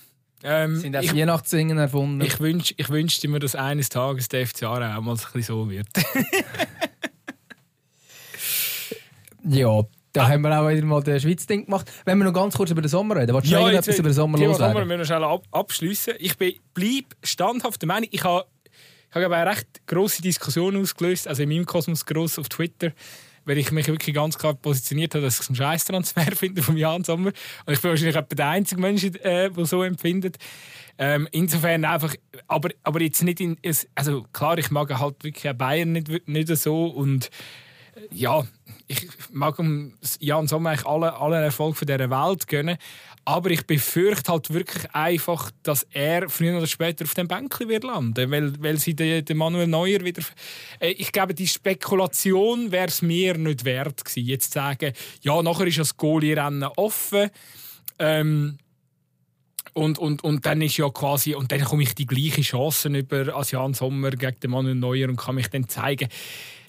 Ähm, sind auch Weihnachtssingen erfunden. Ich, wünsch, ich wünschte mir, dass eines Tages der FCA auch mal so wird. Ja, da ah. haben wir auch wieder mal das Schweiz-Ding gemacht. Wenn wir noch ganz kurz über den Sommer reden, wolltest du ja, etwas über den Sommer loswerden? Sommer müssen wir schnell ab abschließen. Ich bleibe standhaft der Meinung, ich habe, ich habe eine recht grosse Diskussion ausgelöst, also in meinem Kosmos gross auf Twitter, weil ich mich wirklich ganz klar positioniert habe, dass ich es einen Scheiß-Transfer finde vom Jan Sommer. Und ich bin wahrscheinlich etwa der einzige Mensch, äh, der so empfindet. Ähm, insofern einfach, aber, aber jetzt nicht in, also klar, ich mag halt wirklich Bayern nicht, nicht so und ja, ich mag Jan Sommer eigentlich alle, allen Erfolg von dieser Welt gönnen. Aber ich befürchte halt wirklich einfach, dass er früher oder später auf dem Bänkchen wird landen, weil, weil sie den, den Manuel Neuer wieder... Äh, ich glaube, die Spekulation wäre es mir nicht wert gewesen, jetzt zu sagen, ja, nachher ist das Goalie-Rennen offen. Ähm, und, und, und dann ist ja quasi, und dann komme ich die gleiche Chancen über als Jan Sommer gegen den Manuel Neuer und kann mich dann zeigen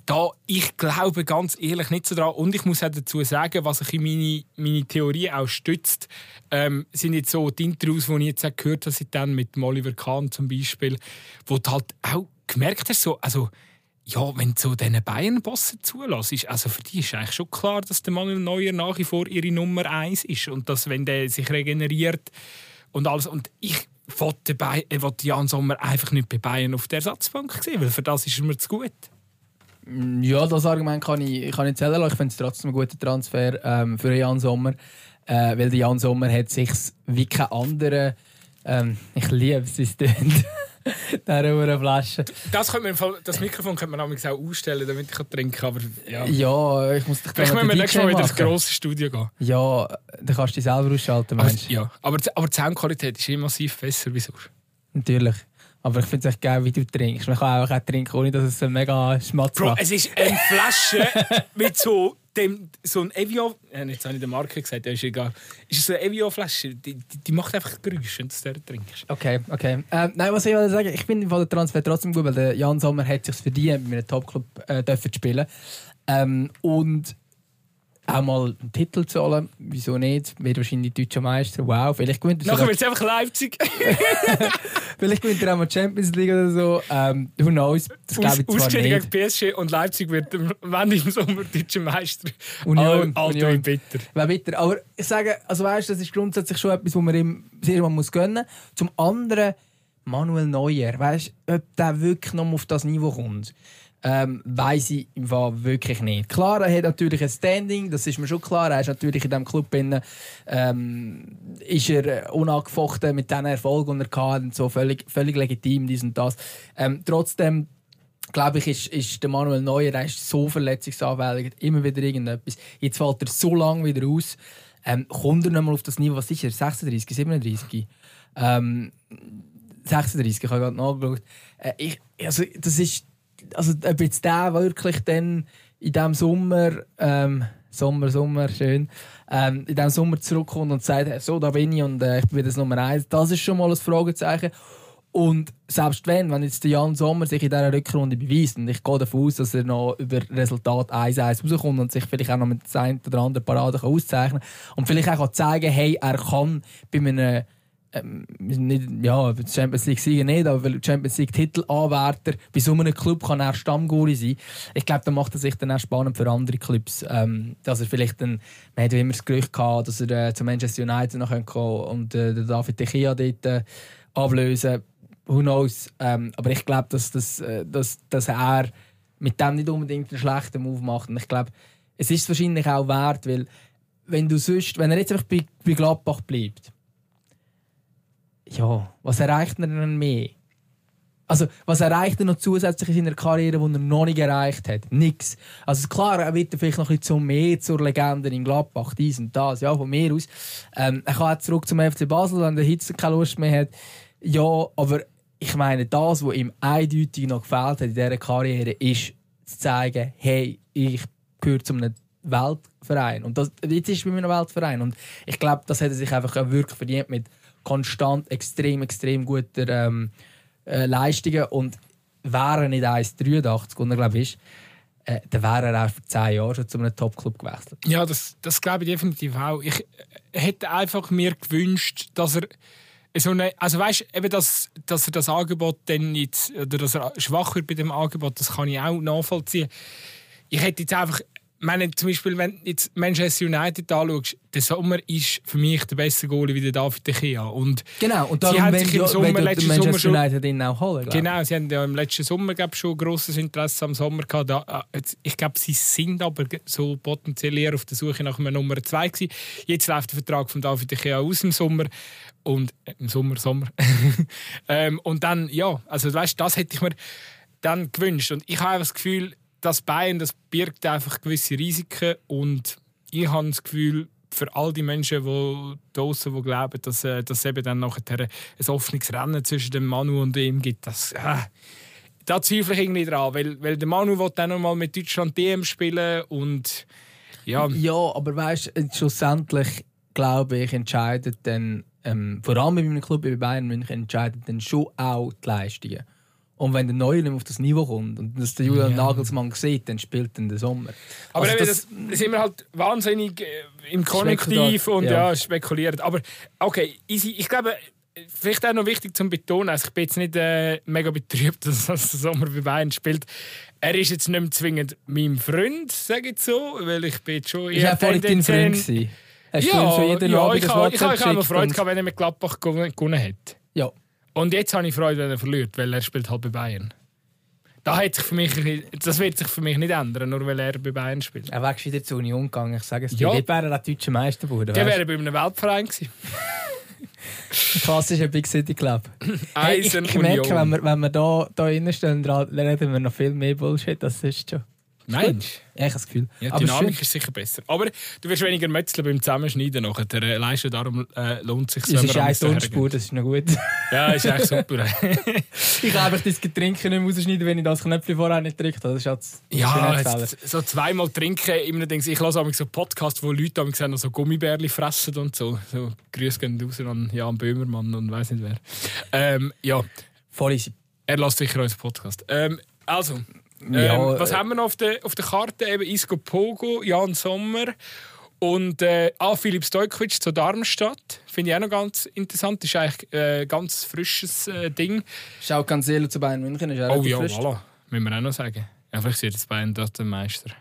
da, ich glaube ganz ehrlich nicht so dran. Und ich muss auch dazu sagen, was ich in meine, meine Theorie auch stützt, ähm, sind jetzt so die Interviews, die ich jetzt auch gehört habe, dann mit Oliver Kahn zum Beispiel, wo du halt auch gemerkt hast, so, also, ja, wenn du so diesen Bayern-Bossen zulässt, also für die ist eigentlich schon klar, dass der Manuel Neuer nach wie vor ihre Nummer eins ist und dass, wenn der sich regeneriert und alles, und ich wollte, Jan Sommer einfach nicht bei Bayern auf der Ersatzbank sehen, weil für das ist er mir zu gut. Mm, ja, das Argument kann ich, kann ich zählen Ich finde es trotzdem ein guter Transfer ähm, für Jan Sommer. Äh, weil der Jan Sommer hat sich wie kein anderer. Ähm, ich liebe es, es tönt. Dieser Flasche. Das, könnte man, das Mikrofon könnte man auch ausstellen, damit ich trinken kann. Aber, ja. ja, ich muss dich Vielleicht müssen wir nächstes Mal wieder ins grosse Studio gehen. Ja, dann kannst du dich selber ausschalten, aber, ja, aber, aber die Soundqualität ist immer massiv besser wie sonst. Natürlich. Aber ich finde es echt geil, wie du trinkst. Man kann auch, auch trinken, ohne dass es so mega Schmatz Bro, es ist eine Flasche mit so dem, so ein Evian... Ja, jetzt habe ich die Marke gesagt, ja, ist egal. Ist so eine Evian-Flasche, die, die, macht einfach Geräusche, wenn du es trinkst. Okay, okay. Ähm, nein, was ich wollte sagen, ich finde den Transfer trotzdem gut, weil der Jan Sommer hat sich verdient, mit einem Topclub äh, zu spielen. Ähm, und auch mal einen Titel zu holen. Wieso nicht? Wird wahrscheinlich deutscher Meister. Wow, vielleicht gewinnt er Nachher wird es einfach Leipzig. vielleicht gewinnt er auch mal Champions League oder so. Ähm, who knows? Das glaube ich zwar nicht. gegen PSG und Leipzig wird wenn im Sommer deutscher Meister. Union. Alter, Union. bitter. Wäre bitter. Aber ich sage, also weißt, das ist grundsätzlich schon etwas, was man ihm sehr mal muss gönnen muss. Zum anderen Manuel Neuer. Weißt du, ob der wirklich noch auf das Niveau kommt? Ähm, weiß ich im Fall wirklich nicht. Klar, er hat natürlich ein Standing, das ist mir schon klar. Er ist natürlich in diesem Club innen, ähm, ist er unangefochten mit diesen Erfolgen, die er hatte, und so völlig, völlig legitim, dies und das. Ähm, trotzdem glaube ich, ist, ist der Manuel Neuer er ist so verletzungsanfällig, immer wieder irgendetwas. Jetzt fällt er so lange wieder aus. Ähm, kommt er nochmal auf das Niveau, was ist er? 36, 37? Ähm, 36, ich habe gerade nachgeschaut. Äh, ich, also, das ist also ob jetzt der wirklich dann in diesem Sommer, ähm, Sommer, Sommer, schön, ähm, in diesem Sommer zurückkommt und sagt, so, da bin ich und äh, ich bin das Nummer eins, das ist schon mal ein Fragezeichen. Und selbst wenn, wenn jetzt der Jan Sommer sich in dieser Rückrunde beweist, und ich gehe davon aus, dass er noch über Resultat 1-1 rauskommt und sich vielleicht auch noch mit der einen oder anderen Parade auszeichnen kann und vielleicht auch zeigen hey, er kann bei einem ähm, nicht, ja, Champions League Sieger nicht, aber Champions League Titelanwärter bei so einem Club kann er Stammguri sein. Ich glaube, da macht er sich dann auch spannend für andere Clubs, ähm, dass er vielleicht dann, man hat immer das Gerücht gehabt, dass er äh, zu Manchester United noch kommen und äh, David De Gea dort äh, ablösen. Who knows? Ähm, aber ich glaube, dass, dass, äh, dass, dass er mit dem nicht unbedingt einen schlechten Move macht. Und ich glaube, es ist wahrscheinlich auch wert, weil wenn du sonst, wenn er jetzt einfach bei, bei Gladbach bleibt, ja, was erreicht er denn mehr? Also, was erreicht er noch zusätzlich in seiner Karriere, die er noch nicht erreicht hat? Nix. Also, klar, er wird vielleicht noch ein bisschen mehr zur Legende in Gladbach, dies und das, ja, von mir aus. Ähm, er kann auch zurück zum FC Basel, wenn der Hitze keine Lust mehr hat. Ja, aber ich meine, das, was ihm eindeutig noch gefällt hat in dieser Karriere, ist zu zeigen, hey, ich gehöre zu einem Weltverein. Und das, jetzt ist es bei mir ein Weltverein. Und ich glaube, das hat er sich einfach wirklich verdient mit konstant extrem, extrem guten ähm, äh, Leistungen. Und wäre er nicht 1,83 und er glaube ich, äh, dann wäre er auch vor 10 Jahren schon zu einem Top-Club gewechselt. Ja, das, das glaube ich definitiv auch. Ich äh, hätte einfach mir gewünscht, dass er so eine, also weißt, eben dass, dass er das Angebot dann nicht, oder dass er schwach wird bei dem Angebot, das kann ich auch nachvollziehen. Ich hätte jetzt einfach meine, zum Beispiel, wenn du jetzt Manchester United anschaust, der Sommer ist für mich der beste Goalie wie der David De Gea. Und genau, und darum, sie haben sich im Sommer, letzten Manchester Sommer schon, United ihn auch holen, Genau, sie haben ja im letzten Sommer glaub, schon grosses Interesse am Sommer gehabt. Da, äh, ich glaube, sie sind aber so potenziell eher auf der Suche nach einer Nummer 2 gewesen. Jetzt läuft der Vertrag von David De Gea aus im Sommer. Und äh, im Sommer, Sommer. ähm, und dann, ja, also weißt, das hätte ich mir dann gewünscht. Und ich habe das Gefühl, das Bayern das birgt einfach gewisse Risiken und ich habe das Gefühl, für all die Menschen, die draußen die glauben, dass, äh, es eben dann nachher ein offenes Rennen zwischen dem Manu und ihm gibt, das, äh, da zweifle ich irgendwie dran, weil, weil der Manu will dann noch mal mit Deutschland DM spielen und ja. Ja, aber weißt schlussendlich glaube ich, entscheidet dann, ähm, vor allem bei einem Club wie Bayern München, entscheidet dann schon auch die Leistungen. Und wenn der Neue nicht auf das Niveau kommt und das der Julian. Nagelsmann sieht, dann spielt dann der Sommer. Aber also das, das sind wir halt wahnsinnig äh, im Konjunktiv und ja. ja. spekuliert. Aber okay, easy. ich glaube, vielleicht auch noch wichtig zu betonen, also ich bin jetzt nicht äh, mega betrübt, dass der Sommer bei Bayern spielt. Er ist jetzt nicht mehr zwingend mein Freund, sage ich so, weil ich bin jetzt schon... Ist er vorhin dein Freund gewesen? Hast ja, du jeden ja, ich habe ich, ich, immer Freude gehabt, wenn er mit Gladbach gewonnen hat. Ja. Und jetzt habe ich Freude, wenn er verliert, weil er spielt halt bei Bayern. Da hat sich für mich, das wird sich für mich nicht ändern, nur weil er bei Bayern spielt. Er wäre wieder zur Union gegangen, ich sage es dir. Ja. Dort wäre er der deutsche Meister geworden. Der wäre bei einem Weltverein gewesen. Klassischer Big City Club. hey, ich, merke, wenn wir, wenn wir da, da reinstehen, dann reden wir noch viel mehr Bullshit, das ist schon. Nein. Ja, ich habe das Gefühl. Ja, die Dynamik schön. ist sicher besser. Aber du wirst weniger Metzeln beim Zusammenschneiden nachher. Äh, leisten, darum äh, lohnt es sich Es ist eine Tonspur, das ist noch gut. ja, ist echt super. ich kann einfach das Getränk nicht mehr rausschneiden, wenn ich das Knöpfchen vorher nicht trinke. Das ist jetzt, ja, so zweimal trinken. Immer denkst, ich lasse so Podcasts, wo Leute haben so Gummibärli fressen und so. so Grüße gehen raus an Jan Böhmermann und weiß nicht wer. Ähm, ja. Voll easy. Er lässt sicher unseren Podcast. Ähm, also, ja, ähm, was äh, haben wir noch auf der, auf der Karte? Eben Isco Pogo, Jan Sommer und äh, ah, Philipp Stojkovic zu Darmstadt. Finde ich auch noch ganz interessant. Das ist eigentlich ein äh, ganz frisches äh, Ding. Schau Cancelo zu Bayern München. Ist auch oh ja, frisch. voilà. Müssen wir auch noch sagen. Ja, vielleicht wird jetzt Bayern dort der Meister.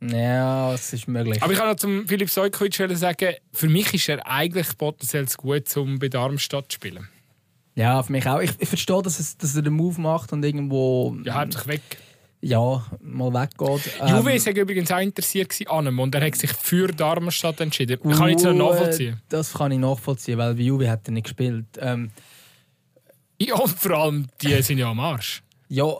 Ja, das ist möglich. Aber ich kann noch zum Philipp Stojkovic sagen, für mich ist er eigentlich potenziell gut, um bei Darmstadt zu spielen. Ja, für mich auch. Ich, ich verstehe, dass, es, dass er den Move macht und irgendwo... Ja, hat sich weg ja, mal weggeht. Ähm, Juve war übrigens auch interessiert an ihm und er hat sich für Darmstadt entschieden. Uh, kann ich das nachvollziehen? Das kann ich nachvollziehen, weil bei Juve hat er nicht gespielt. Ähm, ja, und vor allem, die sind ja am Arsch. Ja,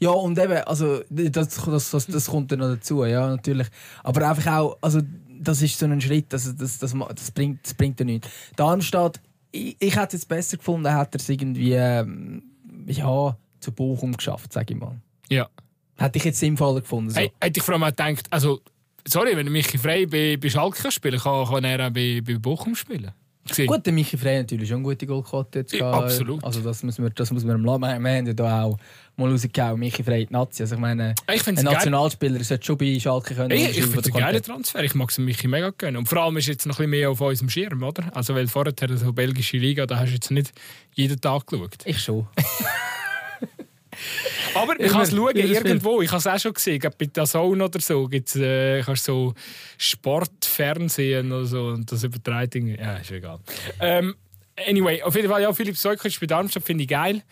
ja und eben, also, das, das, das, das kommt dann noch dazu, ja, natürlich. Aber einfach auch, also, das ist so ein Schritt, also, das, das, das, bringt, das bringt ja nichts. Darmstadt, ich, ich hätte es jetzt besser gefunden, hätte er es irgendwie, ähm, ja, zu Bochum geschafft, sage ich mal. Ja. Hätte ich jetzt sinnvoller gefunden. So. Hey, hätte ich vor allem auch gedacht, also, sorry, wenn Michi Frey bei, bei Schalke spielen kann, kann er auch bei, bei Bochum spielen. Gewesen. Gut, der Michi Frey natürlich schon eine gute Goalquote jetzt Ja, absolut. Also das muss man, das muss man ihm lassen. Wir, wir haben ja da auch mal rausgehauen, Michi Frey die Nazi. Also ich meine, Ich ein. Nationalspieler sollte schon bei Schalke können. Ich, ich finde es von ein der geiler Qualität. Transfer. Ich mag es Michi mega gönnen. Und vor allem ist jetzt noch ein bisschen mehr auf unserem Schirm, oder? Also, weil vorher so belgische Liga, da hast du jetzt nicht jeden Tag geschaut. Ich schon. Aber ich kann es schauen, irgendwo. Ich habe es auch schon gesehen. Bei der Zone oder so gibt's, äh, kannst so Sportfernsehen oder so. Und das übertreibt irgendwie. Ja, ist egal. Ähm, anyway, auf jeden Fall, ja, Philipp Seukowitsch bei Darmstadt finde ich geil. Ein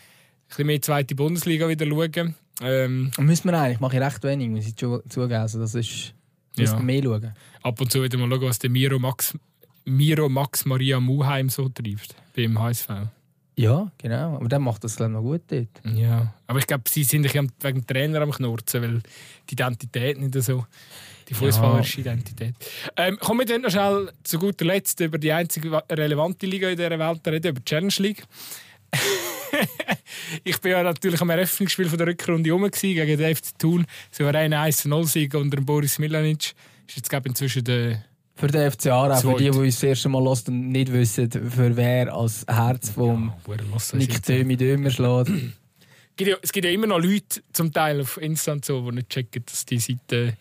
bisschen mehr zweite Bundesliga wieder schauen. Ähm, müssen wir eigentlich, mache ich recht wenig, muss ich zu- zugeben. Also das ist, müssen Ja. mehr schauen. ab und zu wieder mal schauen, was der Miro Max, Miro Max Maria Muheim so treibt beim HSV. Ja, genau. Aber dann macht das glaube ich, noch gut dort. Ja, aber ich glaube, sie sind ein wegen dem Trainer am Knurzen, weil die Identität nicht so, die fußballerische Identität. Ähm, kommen wir dann noch schnell zu guter Letzt über die einzige relevante Liga in dieser Welt reden, über die Challenge League. ich bin ja natürlich am Eröffnungsspiel von der Rückrunde rum gegen den FC Thun, souverän 1-0-Sieg unter dem Boris Milanic. Ist jetzt glaube ich, inzwischen der Für den FC Aarau, für die, die uns das erste Mal hören und nicht wissen, für wer als Herz vom Ja, Nick? Dömi Dömer schlägt. Es gibt ja- es gibt ja immer noch Leute, zum Teil auf Insta und so, die nicht checken, dass die Seite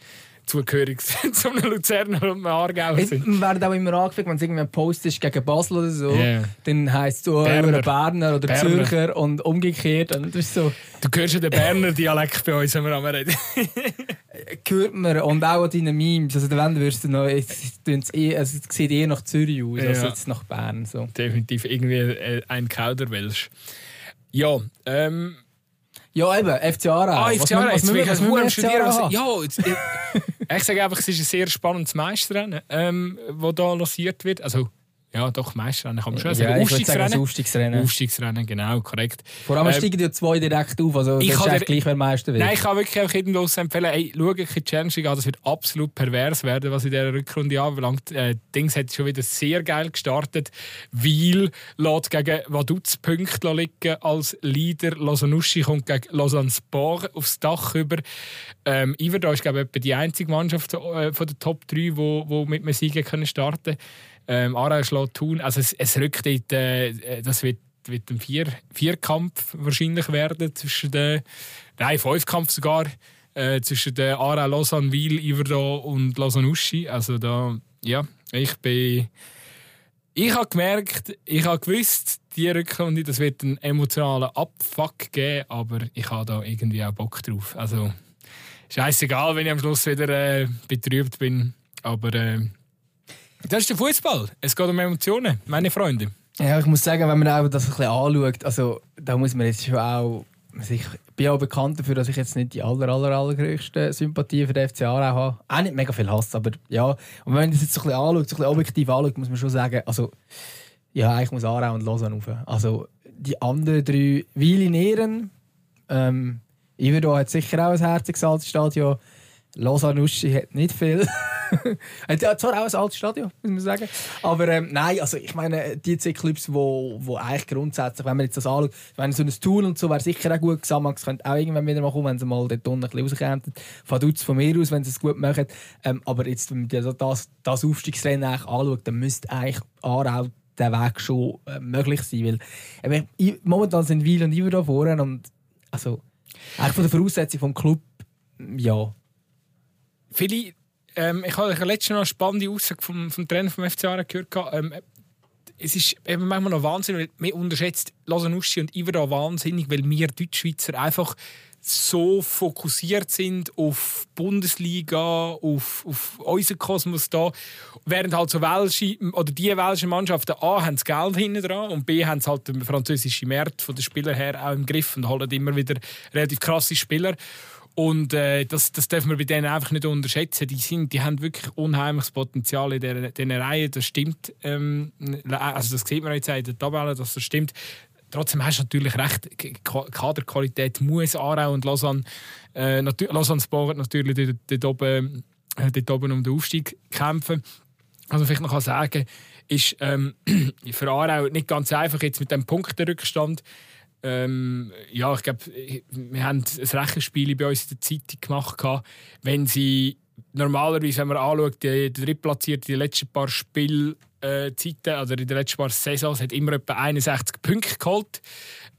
zugehörig sind zu einem Luzerner und einem Aargauer sind. werden auch immer angefangen, wenn es irgendwie ein Post ist gegen Basel oder so, Ja. dann heisst es so Berner. Berner, oder Berner. Zürcher und umgekehrt. Und das ist so, Du hörst ja den Berner Dialekt bei uns, wenn wir am reden. hört man und auch an deinen Memes. Also, wenn du wirst du noch, es, eh- also, es sieht eher nach Zürich aus, als Ja. jetzt nach Bern. So. Definitiv irgendwie äh, ein Kauderwelsch. Ja, ähm. Ja, eben, FC Aarau. Ah, FC Aarau, jetzt bin ich am Studieren. Was-? Ja, jetzt, ich, ich sage einfach, es ist ein sehr spannendes Meisterrennen, ähm, das hier lanciert wird. Also, ja, doch, Meisterrennen kann man schon sagen. Ja, ich würde sagen, Aufstiegsrennen. Aufstiegsrennen. Aufstiegsrennen, genau, korrekt. Vor allem Ähm, steigen ja zwei direkt auf, also ich kann dir- gleich, wer Meister wird. Nein, ich kann wirklich einfach jedem los empfehlen, ey, schau euch die Challenge an, das wird absolut pervers werden, was in dieser Rückrunde anbelangt. Äh, Dings hat schon wieder sehr geil gestartet. Weil lässt gegen Vaduz Punkte liegen als Leader. Lausanne-Uschi kommt gegen Lausanne Sport aufs Dach über. Ähm, Iverdau ist, glaube ich, etwa die einzige Mannschaft äh, von den Top 3, die mit einem können starten können. Ähm, Aarau schlägt Thun. Also es, es rückt dort, äh, das wird wird ein Vier Vierkampf wahrscheinlich werden zwischen den nein Fünfkampf sogar äh, zwischen den Aarau, Lausanne, Wil, Iverdau und Lausanne Uschi. Also da ja ich bin ich habe gemerkt, ich habe gewusst, die Rückrunde, das wird einen emotionalen Abfuck geben, aber ich habe da irgendwie auch Bock drauf. Also scheißegal, wenn ich am Schluss wieder äh, betrübt bin, aber äh, das ist der Fußball. Es geht um Emotionen, meine Freunde. Ja, ich muss sagen, wenn man das ein bisschen anschaut, also da muss man jetzt schon auch. Also ich bin auch bekannt dafür, dass ich jetzt nicht die aller, aller, allergrößten Sympathien für den FC Aarau habe. Auch nicht mega viel Hass, aber ja. Und wenn man das jetzt so ein bisschen anschaut, so ein bisschen objektiv anschaut, muss man schon sagen, also ja, eigentlich muss Aarau und Lausanne rauf. Also die anderen drei, Wil in Ehren, ähm, Iverdau hat sicher auch ein herziges altes. Lausanne Uschi hat nicht viel. hat ja zwar auch ein altes Stadion, muss man sagen. Aber ähm, nein, also ich meine, die zwei Clubs, wo, wo eigentlich grundsätzlich, wenn man jetzt das anschaut, meine, so ein Tool und so wäre sicher auch gut. Es könnte auch irgendwann wieder mal kommen, wenn sie mal dort unten ein bisschen rauskämen. Vaduz von mir aus, wenn sie es gut machen. Ähm, aber jetzt, wenn man das, das, das Aufstiegsrennen anschaut, dann müsste eigentlich Aarau der Weg schon äh, möglich sein. Weil, i- momentan sind Wil und Iver da vorne und also, eigentlich von der Voraussetzung vom Club, ja. Viele, ähm, ich habe letztens noch eine spannende Aussage vom, vom Trainer vom FC Aarau gehört. Ähm, es ist eben manchmal noch Wahnsinn, weil man unterschätzt Lausanne-Uschi und Iverdau wahnsinnig, weil wir Deutschschweizer einfach so fokussiert sind auf Bundesliga, auf, auf unseren Kosmos da, während halt so Welsche, oder die welschen Mannschaften A haben das Geld hinten dran und B haben halt den französischen Markt von den Spielern her auch im Griff und holen immer wieder relativ krasse Spieler. Und äh, das, das dürfen wir bei denen einfach nicht unterschätzen. Die, sind, die haben wirklich unheimliches Potenzial in dieser, dieser Reihe. Das stimmt. Ähm, also das sieht man jetzt in der Tabelle, dass das stimmt. Trotzdem hast du natürlich recht. Kaderqualität muss Aarau und Lausanne, äh, Lausanne Sport natürlich dort, dort, oben, äh, dort oben um den Aufstieg kämpfen. Man vielleicht noch sagen ist ähm, für Aarau nicht ganz einfach jetzt mit dem Punktenrückstand. Ähm, ja, ich glaube, wir haben ein Rechenspiel bei uns in der Zeitung gemacht. Wenn sie normalerweise, wenn man anschaut, die, die Drittplatzierte, die letzten paar Spiele äh, oder in den letzten paar Saisons, hat immer etwa 61 Punkte geholt.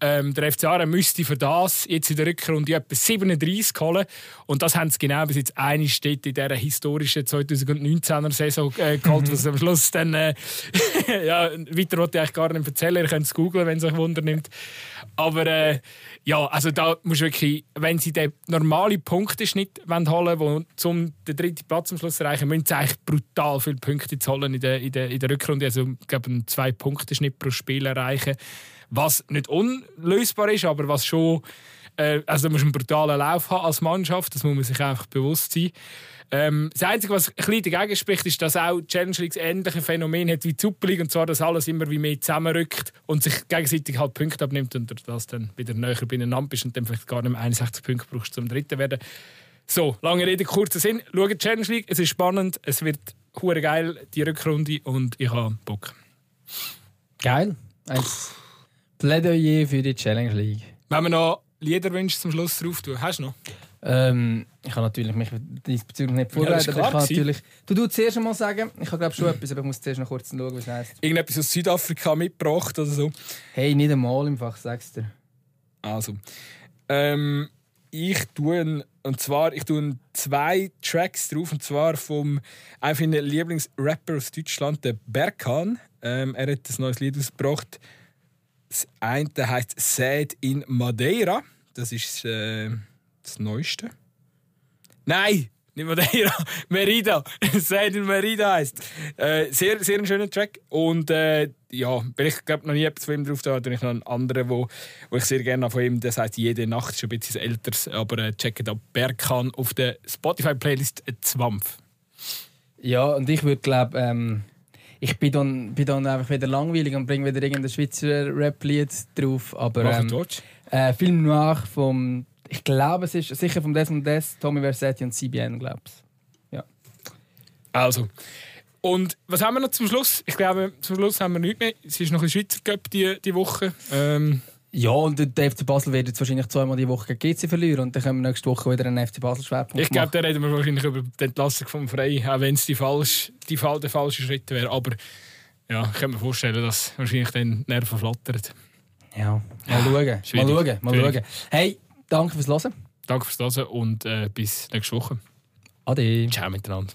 Ähm, der FC Aarau müsste für das jetzt in der Rückrunde etwa 37 holen. Und das haben sie genau bis jetzt eine steht in dieser historischen 2019er Saison äh, geholt, was am Schluss dann. Äh, ja, weiter wollte ich eigentlich gar nicht erzählen. Ihr könnt es googeln, wenn es euch Wunder nimmt. Aber äh, ja, also da muss wirklich, wenn sie den normalen Punkteschnitt holen wollen, um den dritten Platz am Schluss zu erreichen, müssen sie eigentlich brutal viele Punkte zu holen in der, in der, in der Rückrunde. Also, ich glaube, einen Zwei-Punkte-Schnitt pro Spiel erreichen. Was nicht unlösbar ist, aber was schon. Äh, also, da muss einen brutalen Lauf haben als Mannschaft, das muss man sich einfach bewusst sein. Ähm, das Einzige, was ein bisschen dagegen spricht, ist, dass auch Challenge League ähnliche Phänomen hat wie die Super League. Und zwar, dass alles immer wie mehr zusammenrückt und sich gegenseitig halt Punkte abnimmt und das dann wieder näher beieinander bist und dann vielleicht gar nicht mehr 61 Punkte brauchst, um Dritter werden. So, lange Rede, kurzer Sinn. Schaut die Challenge League, es ist spannend, es wird hure geil, die Rückrunde und ich habe Bock. Geil. Ein Plädoyer für die Challenge League. Wenn wir noch Liederwünsche zum Schluss drauf tun, hast du noch? Ähm, ich kann natürlich mich diesbezüglich nicht vorbereitet. Ja, ich natürlich, du du zuerst mal sagen, ich habe glaube schon etwas, aber ich muss zuerst noch kurz schauen, was es heisst. Irgendetwas aus Südafrika mitgebracht oder so? Hey, nicht einmal im Fach, sagst du. Also, ähm, ich tue und zwar ich tue zwei Tracks drauf und zwar vom einer meiner Lieblingsrapper aus Deutschland, der Berkan. Ähm, er hat ein neues Lied ausgebracht. Das eine heißt Sad in Madeira. Das ist äh, das Neueste. Nein, nicht Madeira, Merida. Sad in Merida heisst. Äh, sehr, sehr ein schöner Track. Und äh, ja, weil ich glaube noch nie etwas von ihm drauf da, habe ich noch einen anderen, wo, wo ich sehr gerne von ihm, das heißt jede Nacht, ist ein bisschen älteres, aber äh, checkt ab Berkan auf der Spotify-Playlist Zwampf. Ja, und ich würde glaube, ähm, ich bin dann, bin dann einfach wieder langweilig und bringe wieder irgendein Schweizer Rap-Lied drauf. Aber Mach ähm, äh, Film nach vom, ich glaube, es ist sicher vom Desmond Des, Tommy Versetti und CBN, glaube ich. Also. Und was haben wir noch zum Schluss? Ich glaube, zum Schluss haben wir nichts mehr. Es ist noch ein Schweizer Cup die, die Woche. Ähm, Ja, und der FC Basel wird jetzt wahrscheinlich zweimal die Woche gegen GC verlieren und dann können wir nächste Woche wieder einen FC Basel Schwerpunkt ich glaube, da reden wir wahrscheinlich über die Entlassung vom Frei, auch wenn es die falsch, die, Fall- der falsche Schritt wäre. Aber ja, ich kann mir vorstellen, dass wahrscheinlich dann Nerven flattern. Ja, mal schauen, mal schauen, mal schauen. Hey, danke fürs Hören. Danke fürs Hören und äh, bis nächste Woche. Ade. Ciao miteinander.